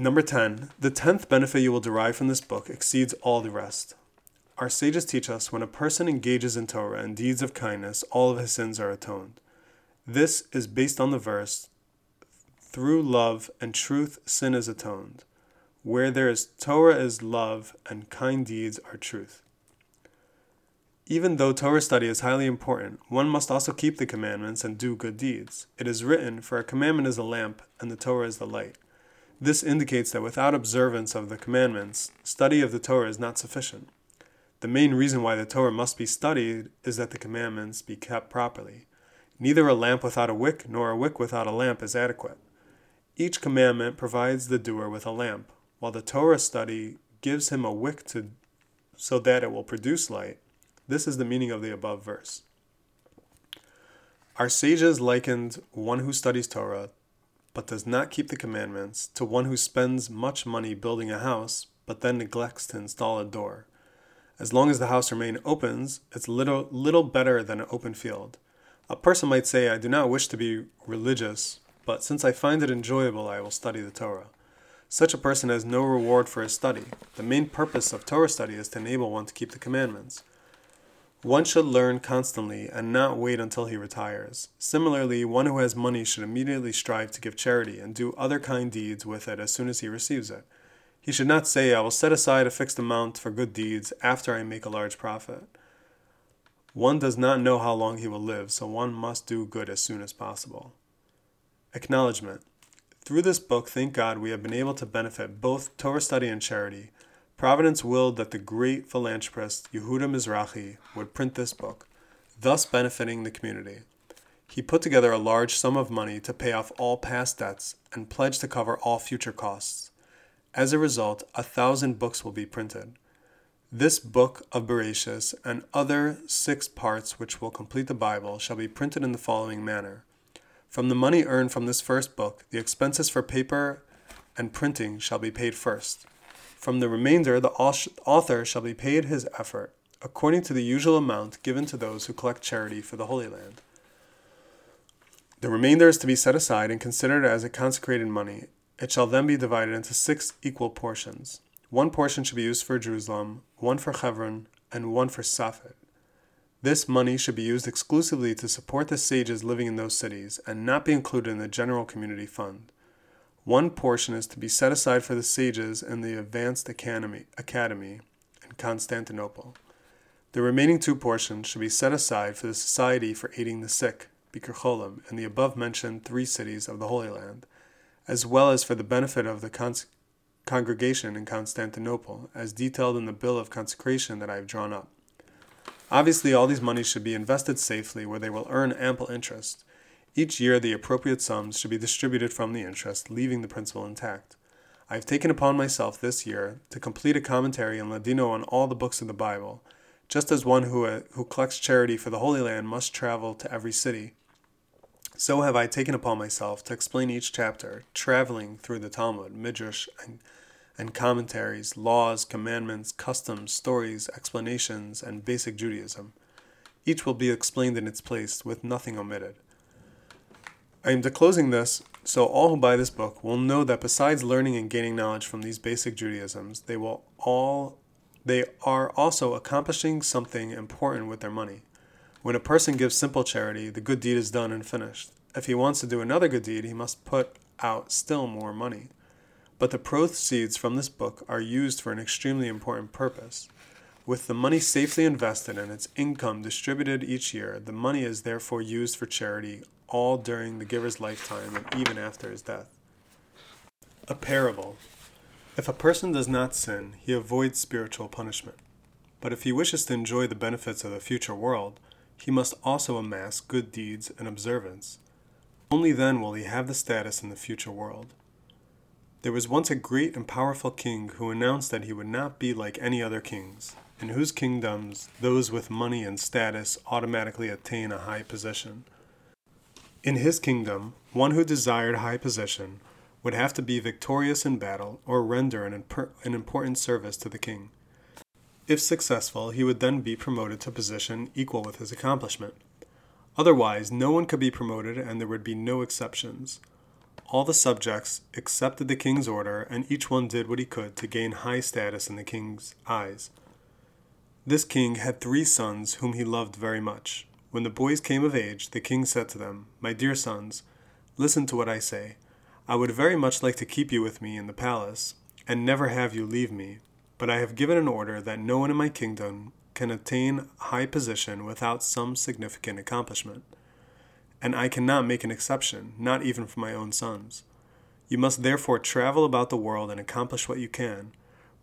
Number 10. The tenth benefit you will derive from this book exceeds all the rest. Our sages teach us when a person engages in Torah and deeds of kindness, all of his sins are atoned. This is based on the verse Through love and truth, sin is atoned. Where there is Torah is love, and kind deeds are truth. Even though Torah study is highly important, one must also keep the commandments and do good deeds. It is written, For a commandment is a lamp, and the Torah is the light. This indicates that without observance of the commandments, study of the Torah is not sufficient. The main reason why the Torah must be studied is that the commandments be kept properly. Neither a lamp without a wick nor a wick without a lamp is adequate. Each commandment provides the doer with a lamp, while the Torah study gives him a wick to, so that it will produce light. This is the meaning of the above verse. Our sages likened one who studies Torah but does not keep the commandments, to one who spends much money building a house, but then neglects to install a door. As long as the house remains open, it's little, little better than an open field. A person might say, I do not wish to be religious, but since I find it enjoyable, I will study the Torah. Such a person has no reward for his study. The main purpose of Torah study is to enable one to keep the commandments. One should learn constantly and not wait until he retires. Similarly, one who has money should immediately strive to give charity and do other kind deeds with it as soon as he receives it. He should not say, I will set aside a fixed amount for good deeds after I make a large profit. One does not know how long he will live, so one must do good as soon as possible. Acknowledgement. Through this book, thank God, we have been able to benefit both Torah study and charity. Providence willed that the great philanthropist Yehuda Mizrahi would print this book, thus benefiting the community. He put together a large sum of money to pay off all past debts and pledged to cover all future costs. As a result, a thousand books will be printed. This book of Bereshis and other six parts which will complete the Bible shall be printed in the following manner. From the money earned from this first book, the expenses for paper and printing shall be paid first. From the remainder, the author shall be paid his effort, according to the usual amount given to those who collect charity for the Holy Land. The remainder is to be set aside and considered as a consecrated money. It shall then be divided into six equal portions. One portion should be used for Jerusalem, one for Hebron, and one for Safed. This money should be used exclusively to support the sages living in those cities and not be included in the general community fund. One portion is to be set aside for the sages in the advanced academy, academy in Constantinople. The remaining two portions should be set aside for the Society for Aiding the Sick, Bikur Cholim, in the above mentioned three cities of the Holy Land, as well as for the benefit of the congregation in Constantinople, as detailed in the bill of consecration that I have drawn up. Obviously, all these monies should be invested safely where they will earn ample interest. Each year, the appropriate sums should be distributed from the interest, leaving the principal intact. I have taken upon myself this year to complete a commentary in Ladino on all the books of the Bible just as one who, uh, who collects charity for the Holy Land must travel to every city, so have I taken upon myself to explain each chapter, traveling through the Talmud, Midrash, and, and commentaries, laws, commandments, customs, stories, explanations, and basic Judaism. Each will be explained in its place, with nothing omitted. I am disclosing this so all who buy this book will know that besides learning and gaining knowledge from these basic Judaisms, they will all they are also accomplishing something important with their money. When a person gives simple charity, the good deed is done and finished. If he wants to do another good deed, he must put out still more money. But the proceeds from this book are used for an extremely important purpose. With the money safely invested and its income distributed each year, the money is therefore used for charity all during the giver's lifetime and even after his death. A parable. If a person does not sin, he avoids spiritual punishment. But if he wishes to enjoy the benefits of the future world, he must also amass good deeds and observance. Only then will he have the status in the future world. There was once a great and powerful king who announced that he would not be like any other kings, in whose kingdoms those with money and status automatically attain a high position. In his kingdom, one who desired high position would have to be victorious in battle or render an, imper- an important service to the king. If successful, he would then be promoted to a position equal with his accomplishment. Otherwise, no one could be promoted and there would be no exceptions. All the subjects accepted the king's order, and each one did what he could to gain high status in the king's eyes. This king had three sons whom he loved very much. When the boys came of age, the king said to them, My dear sons, listen to what I say. I would very much like to keep you with me in the palace, and never have you leave me, but I have given an order that no one in my kingdom can attain high position without some significant accomplishment. And I cannot make an exception, not even for my own sons. You must therefore travel about the world and accomplish what you can.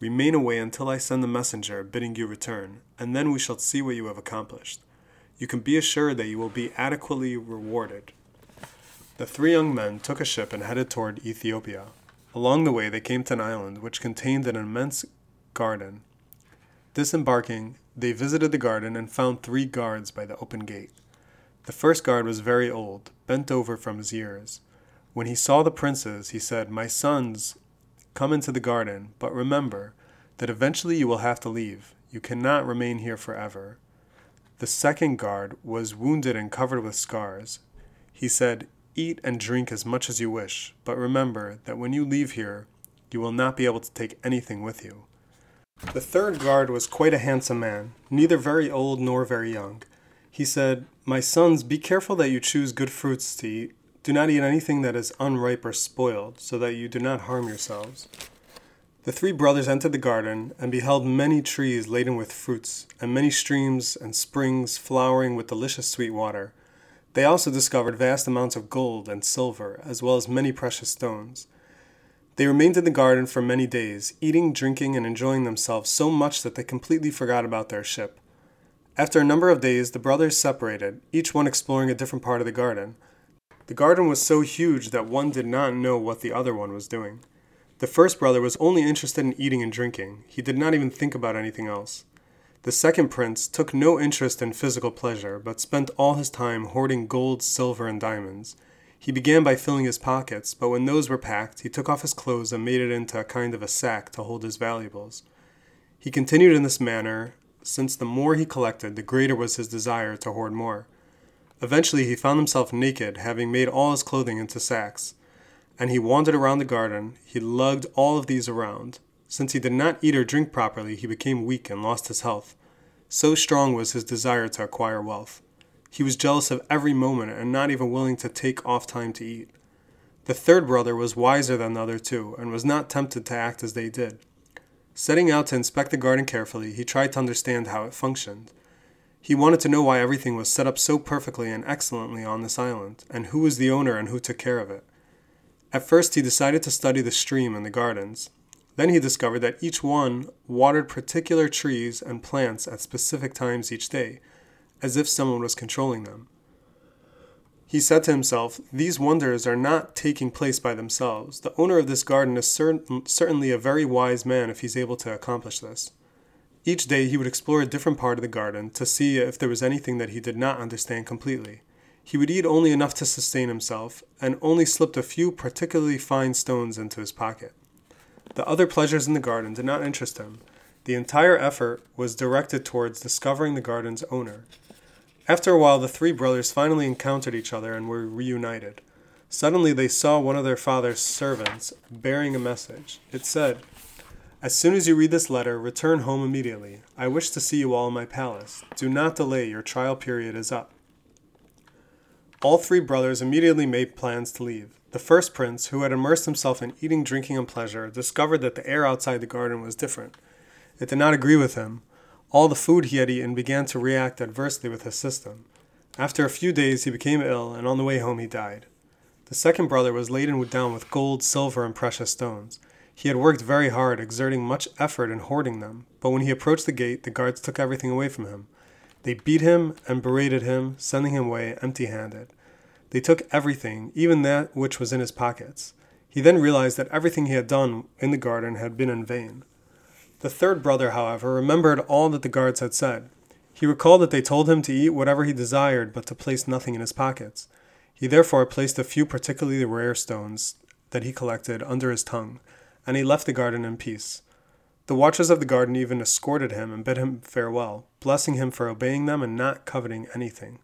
Remain away until I send the messenger bidding you return, and then we shall see what you have accomplished. You can be assured that you will be adequately rewarded. The three young men took a ship and headed toward Ethiopia. Along the way, they came to an island which contained an immense garden. Disembarking, they visited the garden and found three guards by the open gate. The first guard was very old, bent over from his years. When he saw the princes, he said, My sons, come into the garden, but remember that eventually you will have to leave. You cannot remain here forever. The second guard was wounded and covered with scars. He said, Eat and drink as much as you wish, but remember that when you leave here, you will not be able to take anything with you. The third guard was quite a handsome man, neither very old nor very young. He said, My sons, be careful that you choose good fruits to eat. Do not eat anything that is unripe or spoiled, so that you do not harm yourselves. The three brothers entered the garden and beheld many trees laden with fruits, and many streams and springs flowering with delicious sweet water. They also discovered vast amounts of gold and silver, as well as many precious stones. They remained in the garden for many days, eating, drinking, and enjoying themselves so much that they completely forgot about their ship. After a number of days, the brothers separated, each one exploring a different part of the garden. The garden was so huge that one did not know what the other one was doing. The first brother was only interested in eating and drinking. He did not even think about anything else. The second prince took no interest in physical pleasure, but spent all his time hoarding gold, silver, and diamonds. He began by filling his pockets, but when those were packed, he took off his clothes and made it into a kind of a sack to hold his valuables. He continued in this manner, since the more he collected, the greater was his desire to hoard more. Eventually, he found himself naked, having made all his clothing into sacks. And he wandered around the garden. He lugged all of these around. Since he did not eat or drink properly, he became weak and lost his health. So strong was his desire to acquire wealth. He was jealous of every moment and not even willing to take off time to eat. The third brother was wiser than the other two, and was not tempted to act as they did. Setting out to inspect the garden carefully, he tried to understand how it functioned. He wanted to know why everything was set up so perfectly and excellently on this island, and who was the owner and who took care of it. At first, he decided to study the stream and the gardens. Then he discovered that each one watered particular trees and plants at specific times each day, as if someone was controlling them. He said to himself, These wonders are not taking place by themselves. The owner of this garden is certainly a very wise man if he's able to accomplish this. Each day he would explore a different part of the garden to see if there was anything that he did not understand completely. He would eat only enough to sustain himself, and only slipped a few particularly fine stones into his pocket. The other pleasures in the garden did not interest him. The entire effort was directed towards discovering the garden's owner. After a while, the three brothers finally encountered each other and were reunited. Suddenly, they saw one of their father's servants bearing a message. It said, As soon as you read this letter, return home immediately. I wish to see you all in my palace. Do not delay, your trial period is up. All three brothers immediately made plans to leave. The first prince, who had immersed himself in eating, drinking, and pleasure, discovered that the air outside the garden was different. It did not agree with him. All the food he had eaten began to react adversely with his system. After a few days, he became ill, and on the way home, he died. The second brother was laden down with gold, silver, and precious stones. He had worked very hard, exerting much effort in hoarding them, but when he approached the gate, the guards took everything away from him. They beat him and berated him, sending him away empty handed. They took everything, even that which was in his pockets. He then realized that everything he had done in the garden had been in vain. The third brother, however, remembered all that the guards had said. He recalled that they told him to eat whatever he desired, but to place nothing in his pockets. He therefore placed a few particularly rare stones that he collected under his tongue, and he left the garden in peace. The watchers of the garden even escorted him and bid him farewell, blessing him for obeying them and not coveting anything.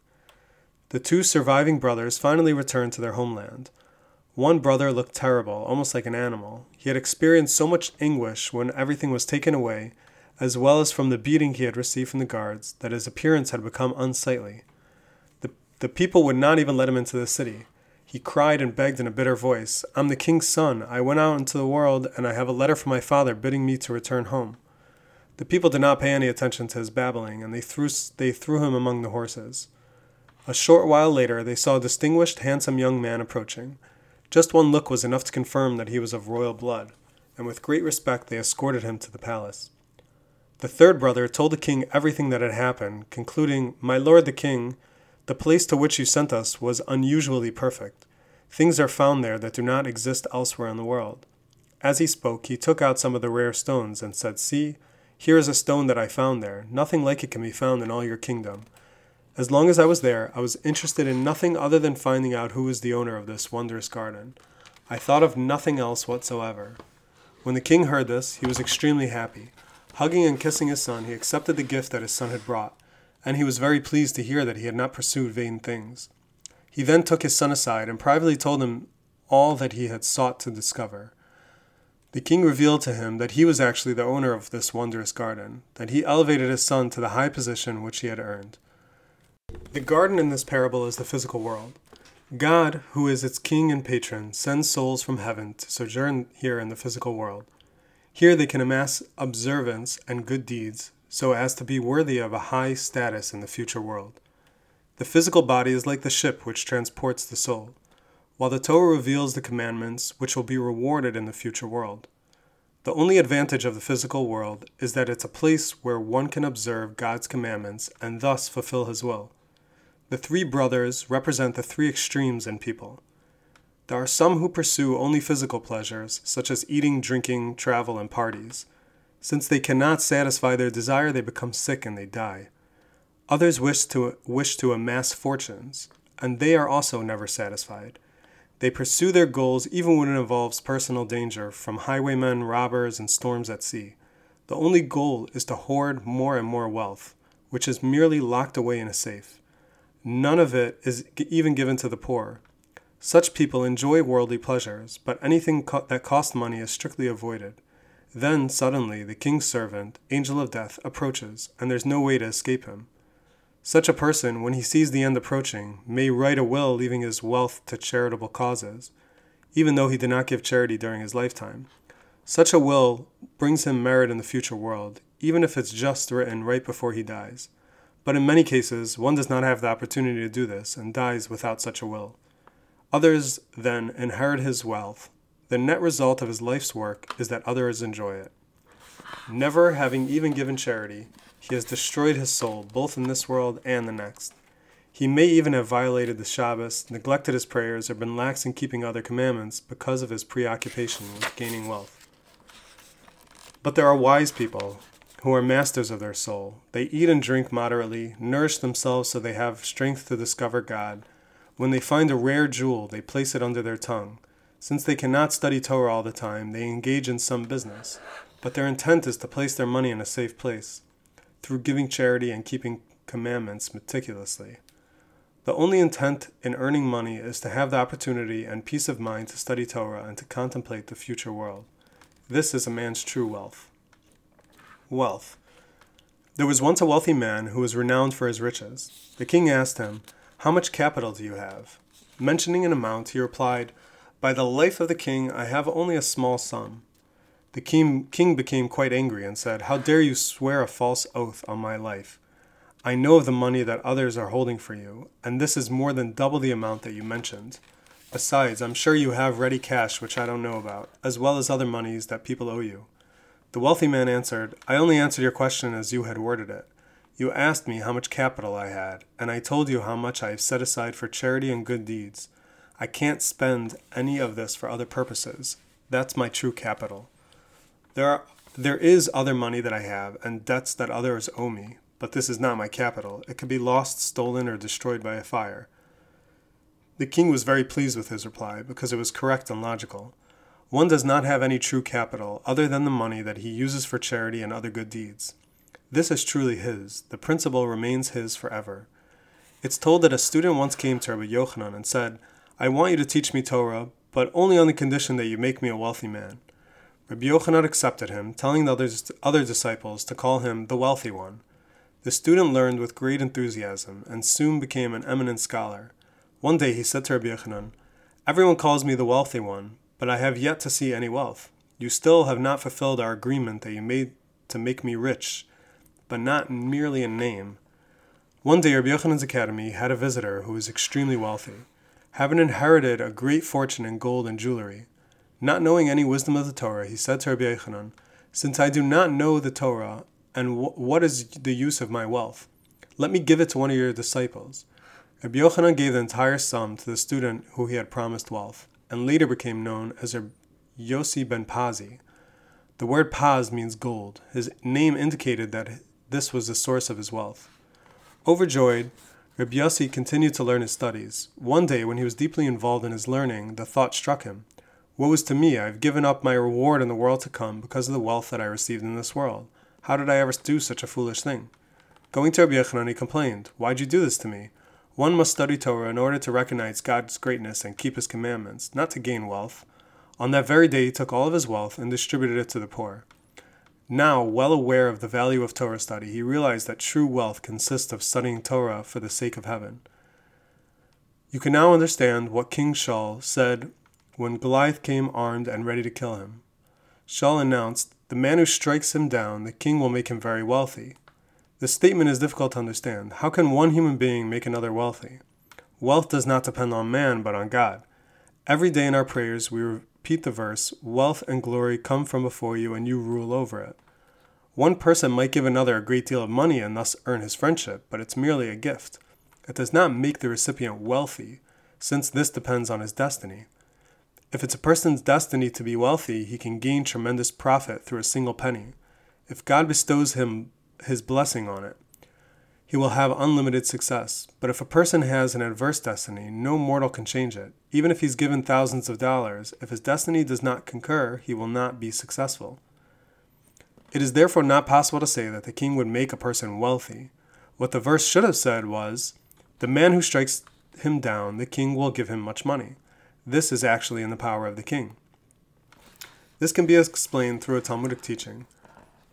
The two surviving brothers finally returned to their homeland. One brother looked terrible, almost like an animal. He had experienced so much anguish when everything was taken away, as well as from the beating he had received from the guards, that his appearance had become unsightly. The, the people would not even let him into the city. He cried and begged in a bitter voice, I'm the king's son. I went out into the world, and I have a letter from my father bidding me to return home. The people did not pay any attention to his babbling, and they threw, they threw him among the horses. A short while later, they saw a distinguished, handsome young man approaching. Just one look was enough to confirm that he was of royal blood, and with great respect they escorted him to the palace. The third brother told the king everything that had happened, concluding, My lord the king, the place to which you sent us was unusually perfect. Things are found there that do not exist elsewhere in the world. As he spoke, he took out some of the rare stones and said, See, here is a stone that I found there. Nothing like it can be found in all your kingdom. As long as I was there, I was interested in nothing other than finding out who was the owner of this wondrous garden. I thought of nothing else whatsoever. When the king heard this, he was extremely happy. Hugging and kissing his son, he accepted the gift that his son had brought, and he was very pleased to hear that he had not pursued vain things. He then took his son aside and privately told him all that he had sought to discover. The king revealed to him that he was actually the owner of this wondrous garden, that he elevated his son to the high position which he had earned. The garden in this parable is the physical world. God, who is its king and patron, sends souls from heaven to sojourn here in the physical world. Here they can amass observance and good deeds so as to be worthy of a high status in the future world. The physical body is like the ship which transports the soul, while the Torah reveals the commandments which will be rewarded in the future world. The only advantage of the physical world is that it's a place where one can observe God's commandments and thus fulfill His will. The three brothers represent the three extremes in people. There are some who pursue only physical pleasures, such as eating, drinking, travel, and parties. Since they cannot satisfy their desire, they become sick and they die. Others wish to, wish to amass fortunes, and they are also never satisfied. They pursue their goals even when it involves personal danger from highwaymen, robbers, and storms at sea. The only goal is to hoard more and more wealth, which is merely locked away in a safe. None of it is even given to the poor. Such people enjoy worldly pleasures, but anything co- that costs money is strictly avoided. Then, suddenly, the king's servant, angel of death, approaches, and there's no way to escape him. Such a person, when he sees the end approaching, may write a will leaving his wealth to charitable causes. even though he did not give charity during his lifetime. Such a will brings him merit in the future world, even if it's just written right before he dies. But in many cases, one does not have the opportunity to do this and dies without such a will. Others then inherit his wealth. The net result of his life's work is that others enjoy it. Never having even given charity, he has destroyed his soul, both in this world and the next. He may even have violated the Shabbos, neglected his prayers, or been lax in keeping other commandments because of his preoccupation with gaining wealth. But there are wise people who are masters of their soul. They eat and drink moderately, nourish themselves so they have strength to discover God. When they find a rare jewel, they place it under their tongue. Since they cannot study Torah all the time, they engage in some business, but their intent is to place their money in a safe place, through giving charity and keeping commandments meticulously. The only intent in earning money is to have the opportunity and peace of mind to study Torah and to contemplate the future world. This is a man's true wealth. Wealth. There was once a wealthy man who was renowned for his riches. The king asked him, How much capital do you have? Mentioning an amount, he replied, By the life of the king, I have only a small sum. The king, king became quite angry and said, How dare you swear a false oath on my life? I know of the money that others are holding for you, and this is more than double the amount that you mentioned. Besides, I'm sure you have ready cash which I don't know about, as well as other moneys that people owe you. The wealthy man answered, I only answered your question as you had worded it. You asked me how much capital I had, and I told you how much I have set aside for charity and good deeds. I can't spend any of this for other purposes. That's my true capital. There are there is other money that I have, and debts that others owe me, but this is not my capital. It could be lost, stolen, or destroyed by a fire. The king was very pleased with his reply, because it was correct and logical. One does not have any true capital other than the money that he uses for charity and other good deeds. This is truly his. The principle remains his forever. It's told that a student once came to Rabbi Yochanan and said, I want you to teach me Torah, but only on the condition that you make me a wealthy man. Rabbi Yochanan accepted him, telling the others, other disciples to call him the wealthy one. The student learned with great enthusiasm and soon became an eminent scholar. One day he said to Rabbi Yochanan, Everyone calls me the wealthy one, but I have yet to see any wealth. You still have not fulfilled our agreement that you made to make me rich, but not merely in name. One day Rabbi Yochanan's academy had a visitor who was extremely wealthy, having inherited a great fortune in gold and jewelry. Not knowing any wisdom of the Torah, he said to Rabbi Yochanan, Since I do not know the Torah, and w- what is the use of my wealth? Let me give it to one of your disciples. Rabbi Yochanan gave the entire sum to the student who he had promised wealth, and later became known as Rabbi Yossi ben Pazi. The word Paz means gold. His name indicated that this was the source of his wealth. Overjoyed, Rabbi Yossi continued to learn his studies. One day, when he was deeply involved in his learning, the thought struck him Woe is to me, I have given up my reward in the world to come because of the wealth that I received in this world. How did I ever do such a foolish thing? Going to Rabbi Yochanan, he complained, Why'd you do this to me? One must study Torah in order to recognize God's greatness and keep his commandments, not to gain wealth. On that very day he took all of his wealth and distributed it to the poor. Now, well aware of the value of Torah study, he realized that true wealth consists of studying Torah for the sake of heaven. You can now understand what King Shaul said when Goliath came armed and ready to kill him. Shaul announced, The man who strikes him down, the king will make him very wealthy. This statement is difficult to understand. How can one human being make another wealthy? Wealth does not depend on man, but on God. Every day in our prayers, we repeat the verse Wealth and glory come from before you, and you rule over it. One person might give another a great deal of money and thus earn his friendship, but it's merely a gift. It does not make the recipient wealthy, since this depends on his destiny. If it's a person's destiny to be wealthy, he can gain tremendous profit through a single penny. If God bestows him his blessing on it. He will have unlimited success. But if a person has an adverse destiny, no mortal can change it. Even if he's given thousands of dollars, if his destiny does not concur, he will not be successful. It is therefore not possible to say that the king would make a person wealthy. What the verse should have said was, The man who strikes him down, the king will give him much money. This is actually in the power of the king. This can be explained through a Talmudic teaching.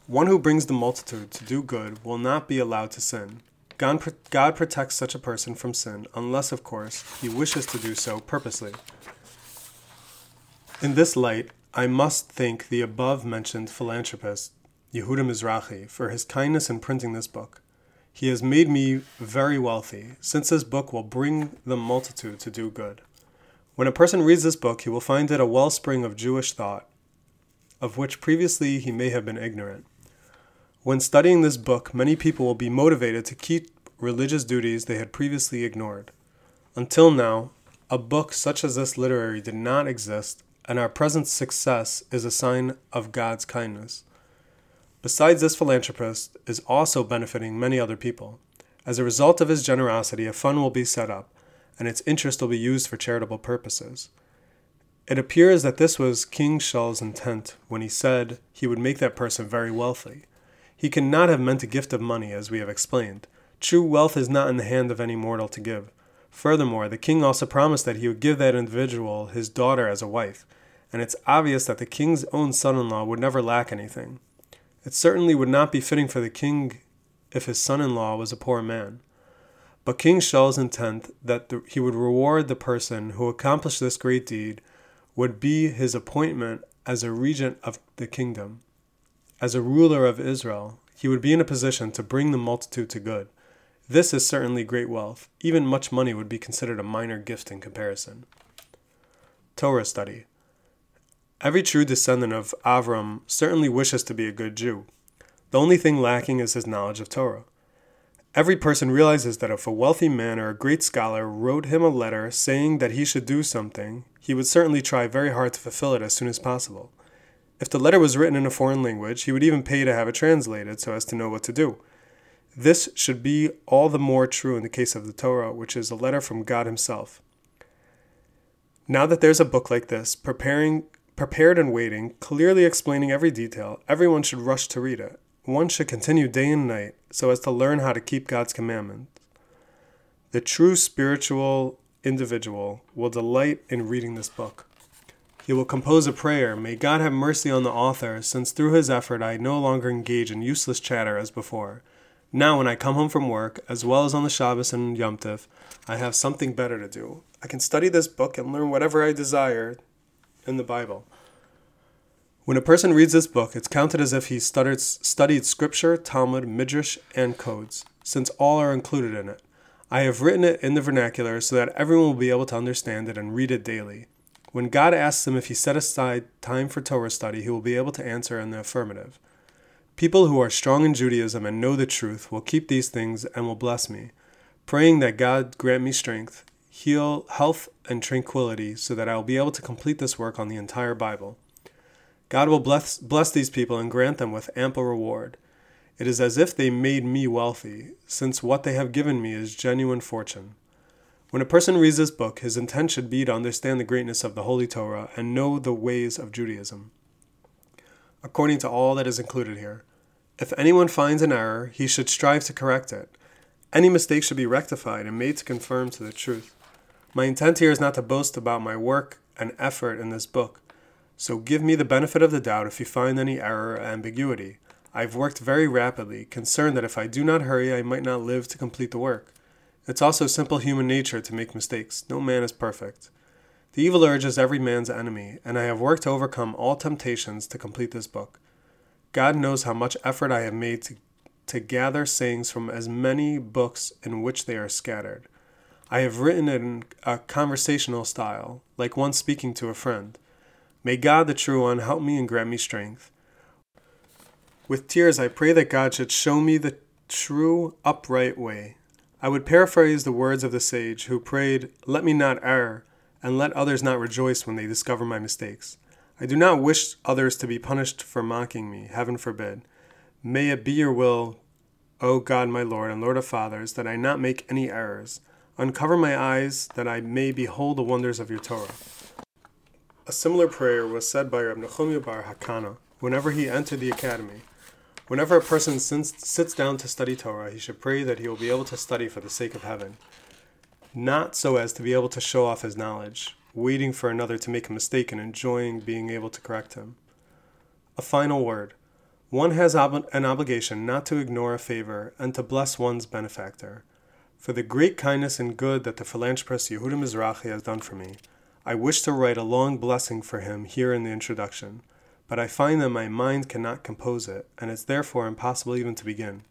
One who brings the multitude to do good will not be allowed to sin. God, God protects such a person from sin, unless, of course, he wishes to do so purposely. In this light, I must thank the above mentioned philanthropist, Yehuda Mizrahi, for his kindness in printing this book. He has made me very wealthy, since this book will bring the multitude to do good. When a person reads this book, he will find it a wellspring of Jewish thought, of which previously he may have been ignorant. When studying this book, many people will be motivated to keep religious duties they had previously ignored. Until now, a book such as this literary did not exist, and our present success is a sign of God's kindness. Besides, this philanthropist is also benefiting many other people. As a result of his generosity, a fund will be set up, and its interest will be used for charitable purposes. It appears that this was King Shaul's intent when he said he would make that person very wealthy. He cannot have meant a gift of money, as we have explained. True wealth is not in the hand of any mortal to give. Furthermore, the king also promised that he would give that individual his daughter as a wife, and it's obvious that the king's own son in law would never lack anything. It certainly would not be fitting for the king if his son in law was a poor man. But King Shaul's intent that the, he would reward the person who accomplished this great deed would be his appointment as a regent of the kingdom. As a ruler of Israel, he would be in a position to bring the multitude to good. This is certainly great wealth. Even much money would be considered a minor gift in comparison. Torah study. Every true descendant of Avram certainly wishes to be a good Jew. The only thing lacking is his knowledge of Torah. Every person realizes that if a wealthy man or a great scholar wrote him a letter saying that he should do something, he would certainly try very hard to fulfill it as soon as possible. If the letter was written in a foreign language, he would even pay to have it translated so as to know what to do. This should be all the more true in the case of the Torah, which is a letter from God Himself. Now that there's a book like this, preparing prepared and waiting, clearly explaining every detail, everyone should rush to read it. One should continue day and night so as to learn how to keep God's commandments. The true spiritual individual will delight in reading this book. He will compose a prayer. May God have mercy on the author, since through his effort I no longer engage in useless chatter as before. Now, when I come home from work, as well as on the Shabbos and Yom Tiv, I have something better to do. I can study this book and learn whatever I desire in the Bible. When a person reads this book, it's counted as if he studied, scripture, Talmud, Midrash, and codes, since all are included in it. I have written it in the vernacular so that everyone will be able to understand it and read it daily. When God asks him if he set aside time for Torah study, he will be able to answer in the affirmative. People who are strong in Judaism and know the truth will keep these things and will bless me, praying that God grant me strength, heal, health, and tranquility so that I will be able to complete this work on the entire Bible. God will bless, bless these people and grant them with ample reward. It is as if they made me wealthy, since what they have given me is genuine fortune. When a person reads this book, his intent should be to understand the greatness of the Holy Torah and know the ways of Judaism. According to all that is included here, if anyone finds an error, he should strive to correct it. Any mistake should be rectified and made to conform to the truth. My intent here is not to boast about my work and effort in this book so give me the benefit of the doubt if you find any error or ambiguity. I've worked very rapidly, concerned that if I do not hurry, I might not live to complete the work. It's also simple human nature to make mistakes. No man is perfect. The evil urge is every man's enemy, and I have worked to overcome all temptations to complete this book. God knows how much effort I have made to, to gather sayings from as many books in which they are scattered. I have written in a conversational style, like one speaking to a friend. May God, the true one, help me and grant me strength. With tears, I pray that God should show me the true, upright way. I would paraphrase the words of the sage who prayed, Let me not err, and let others not rejoice when they discover my mistakes. I do not wish others to be punished for mocking me, heaven forbid. May it be your will, O God, my Lord and Lord of fathers, that I not make any errors. Uncover my eyes, that I may behold the wonders of your Torah. A similar prayer was said by Reb Nechunya Bar Hakana whenever he entered the academy. Whenever a person sits down to study Torah, he should pray that he will be able to study for the sake of heaven, not so as to be able to show off his knowledge, waiting for another to make a mistake and enjoying being able to correct him. A final word. One has ob- an obligation not to ignore a favor and to bless one's benefactor. For the great kindness and good that the philanthropist Yehuda Mizrahi has done for me, I wish to write a long blessing for him here in the introduction, but I find that my mind cannot compose it, and it's therefore impossible even to begin.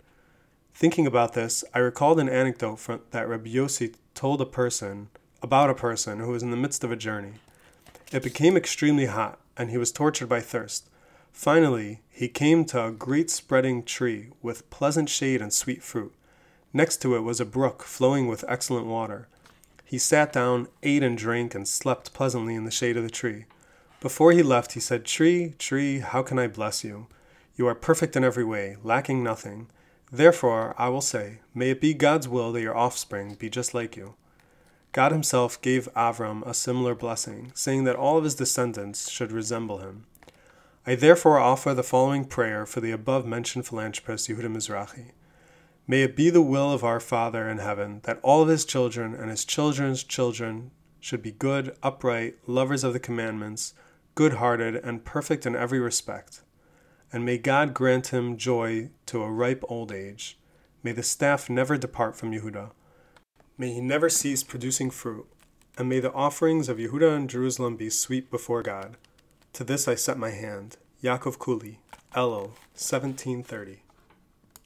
Thinking about this, I recalled an anecdote from, that Rabbi Yossi told a person about a person who was in the midst of a journey. It became extremely hot, and he was tortured by thirst. Finally, he came to a great spreading tree with pleasant shade and sweet fruit. Next to it was a brook flowing with excellent water. He sat down, ate and drank, and slept pleasantly in the shade of the tree. Before he left, he said, Tree, tree, how can I bless you? You are perfect in every way, lacking nothing. Therefore, I will say, May it be God's will that your offspring be just like you. God Himself gave Avram a similar blessing, saying that all of his descendants should resemble him. I therefore offer the following prayer for the above mentioned philanthropist Yehuda Mizrahi. May it be the will of our Father in heaven that all of his children and his children's children should be good, upright, lovers of the commandments, good hearted, and perfect in every respect. And may God grant him joy to a ripe old age. May the staff never depart from Yehuda May he never cease producing fruit, and may the offerings of Yehuda and Jerusalem be sweet before God. To this I set my hand. Yaakov Culi, Elul, 1730.